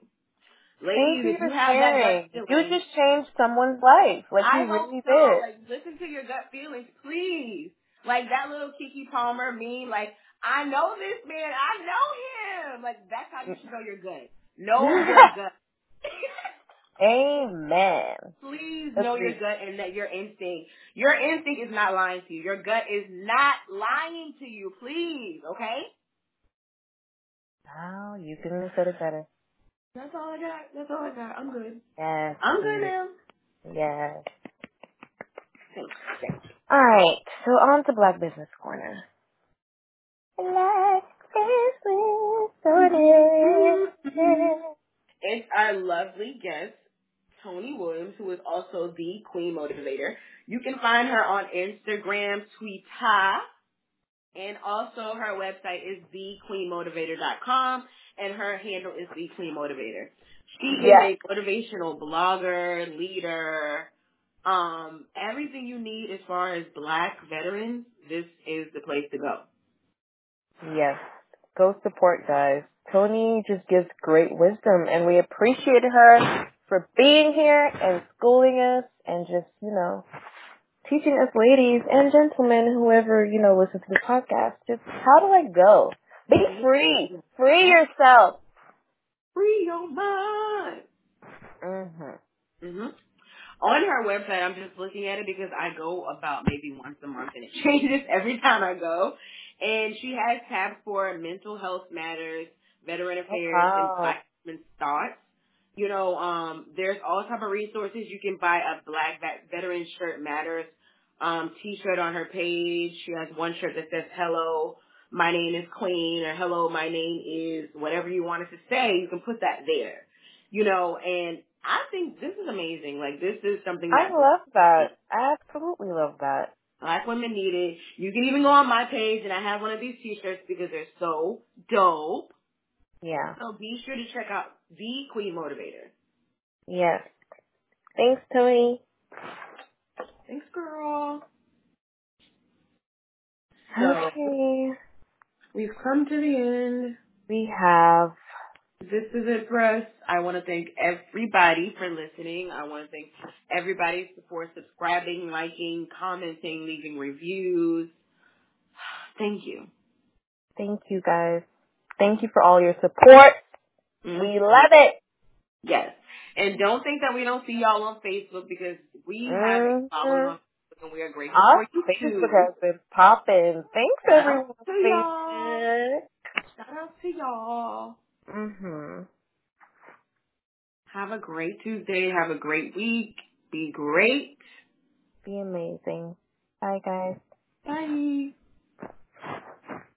Speaker 2: Thank you
Speaker 3: if you
Speaker 2: for
Speaker 3: have that
Speaker 2: You just changed someone's life. Like
Speaker 3: I
Speaker 2: you really
Speaker 3: so.
Speaker 2: did.
Speaker 3: Like, listen to your gut feelings, please. Like that little Keke Palmer meme. Like, I know this man. I know him. Like, that's how you mm. should know your gut. Know your gut.
Speaker 2: Amen.
Speaker 3: please know your
Speaker 2: Agreed.
Speaker 3: gut and that your instinct. Your instinct is not lying to you. Your gut is not lying to you. Please, okay?
Speaker 2: Oh, you couldn't have said it better.
Speaker 3: That's all I got. That's all I got. I'm good.
Speaker 2: Yes.
Speaker 3: I'm good now.
Speaker 2: Yes.
Speaker 3: Thanks. Thanks.
Speaker 2: All right. So on to Black Business Corner. Black Business Corner.
Speaker 3: It's our lovely guest, Tony Williams, who is also the Queen Motivator. You can find her on Instagram, Twitter, and also her website is thequeenmotivator.com, and her handle is thequeenmotivator. She is
Speaker 2: Yeah.
Speaker 3: a motivational blogger, leader, um, everything you need as far as black veterans, this is the place to go.
Speaker 2: Yes. Go support, guys. Tony just gives great wisdom, and we appreciate her for being here and schooling us and just, you know, teaching us ladies and gentlemen, whoever, you know, listens to the podcast, just how do I go? Be free. Free yourself.
Speaker 3: Free your mind.
Speaker 2: Mhm.
Speaker 3: hmm On her website, I'm just looking at it because I go about maybe once a month and it changes every time I go. And she has tabs for mental health matters, veteran affairs,
Speaker 2: wow.
Speaker 3: and black thoughts. You know, um, there's all type of resources. You can buy a black vet- veteran shirt matters um, t-shirt on her page. She has one shirt that says "Hello, my name is Queen" or "Hello, my name is whatever you wanted to say." You can put that there you know, and I think this is amazing. Like this is something
Speaker 2: I love that. I absolutely love that.
Speaker 3: black women need it. You can even go on my page and I have one of these t-shirts because they're so dope.
Speaker 2: Yeah.
Speaker 3: So be sure to check out the Queen Motivator.
Speaker 2: Yes. Thanks, Tony.
Speaker 3: Thanks, girl. So
Speaker 2: Okay.
Speaker 3: we've come to the end.
Speaker 2: We have
Speaker 3: this is it for us. I want to thank everybody for listening. I want to thank everybody for subscribing, liking, commenting, leaving reviews. Thank you.
Speaker 2: Thank you guys. Thank you for all your support.
Speaker 3: Mm-hmm.
Speaker 2: We love it.
Speaker 3: Yes. And don't think that we don't see y'all on Facebook because we have a
Speaker 2: Mm-hmm.
Speaker 3: following on Facebook and we are grateful
Speaker 2: Our
Speaker 3: for you too.
Speaker 2: Facebook has been popping. Thanks
Speaker 3: Shout
Speaker 2: everyone
Speaker 3: out to y'all. Shout out to y'all.
Speaker 2: Mhm.
Speaker 3: Have a great Tuesday. Have a great week. Be great.
Speaker 2: Be amazing. Bye guys.
Speaker 3: Bye.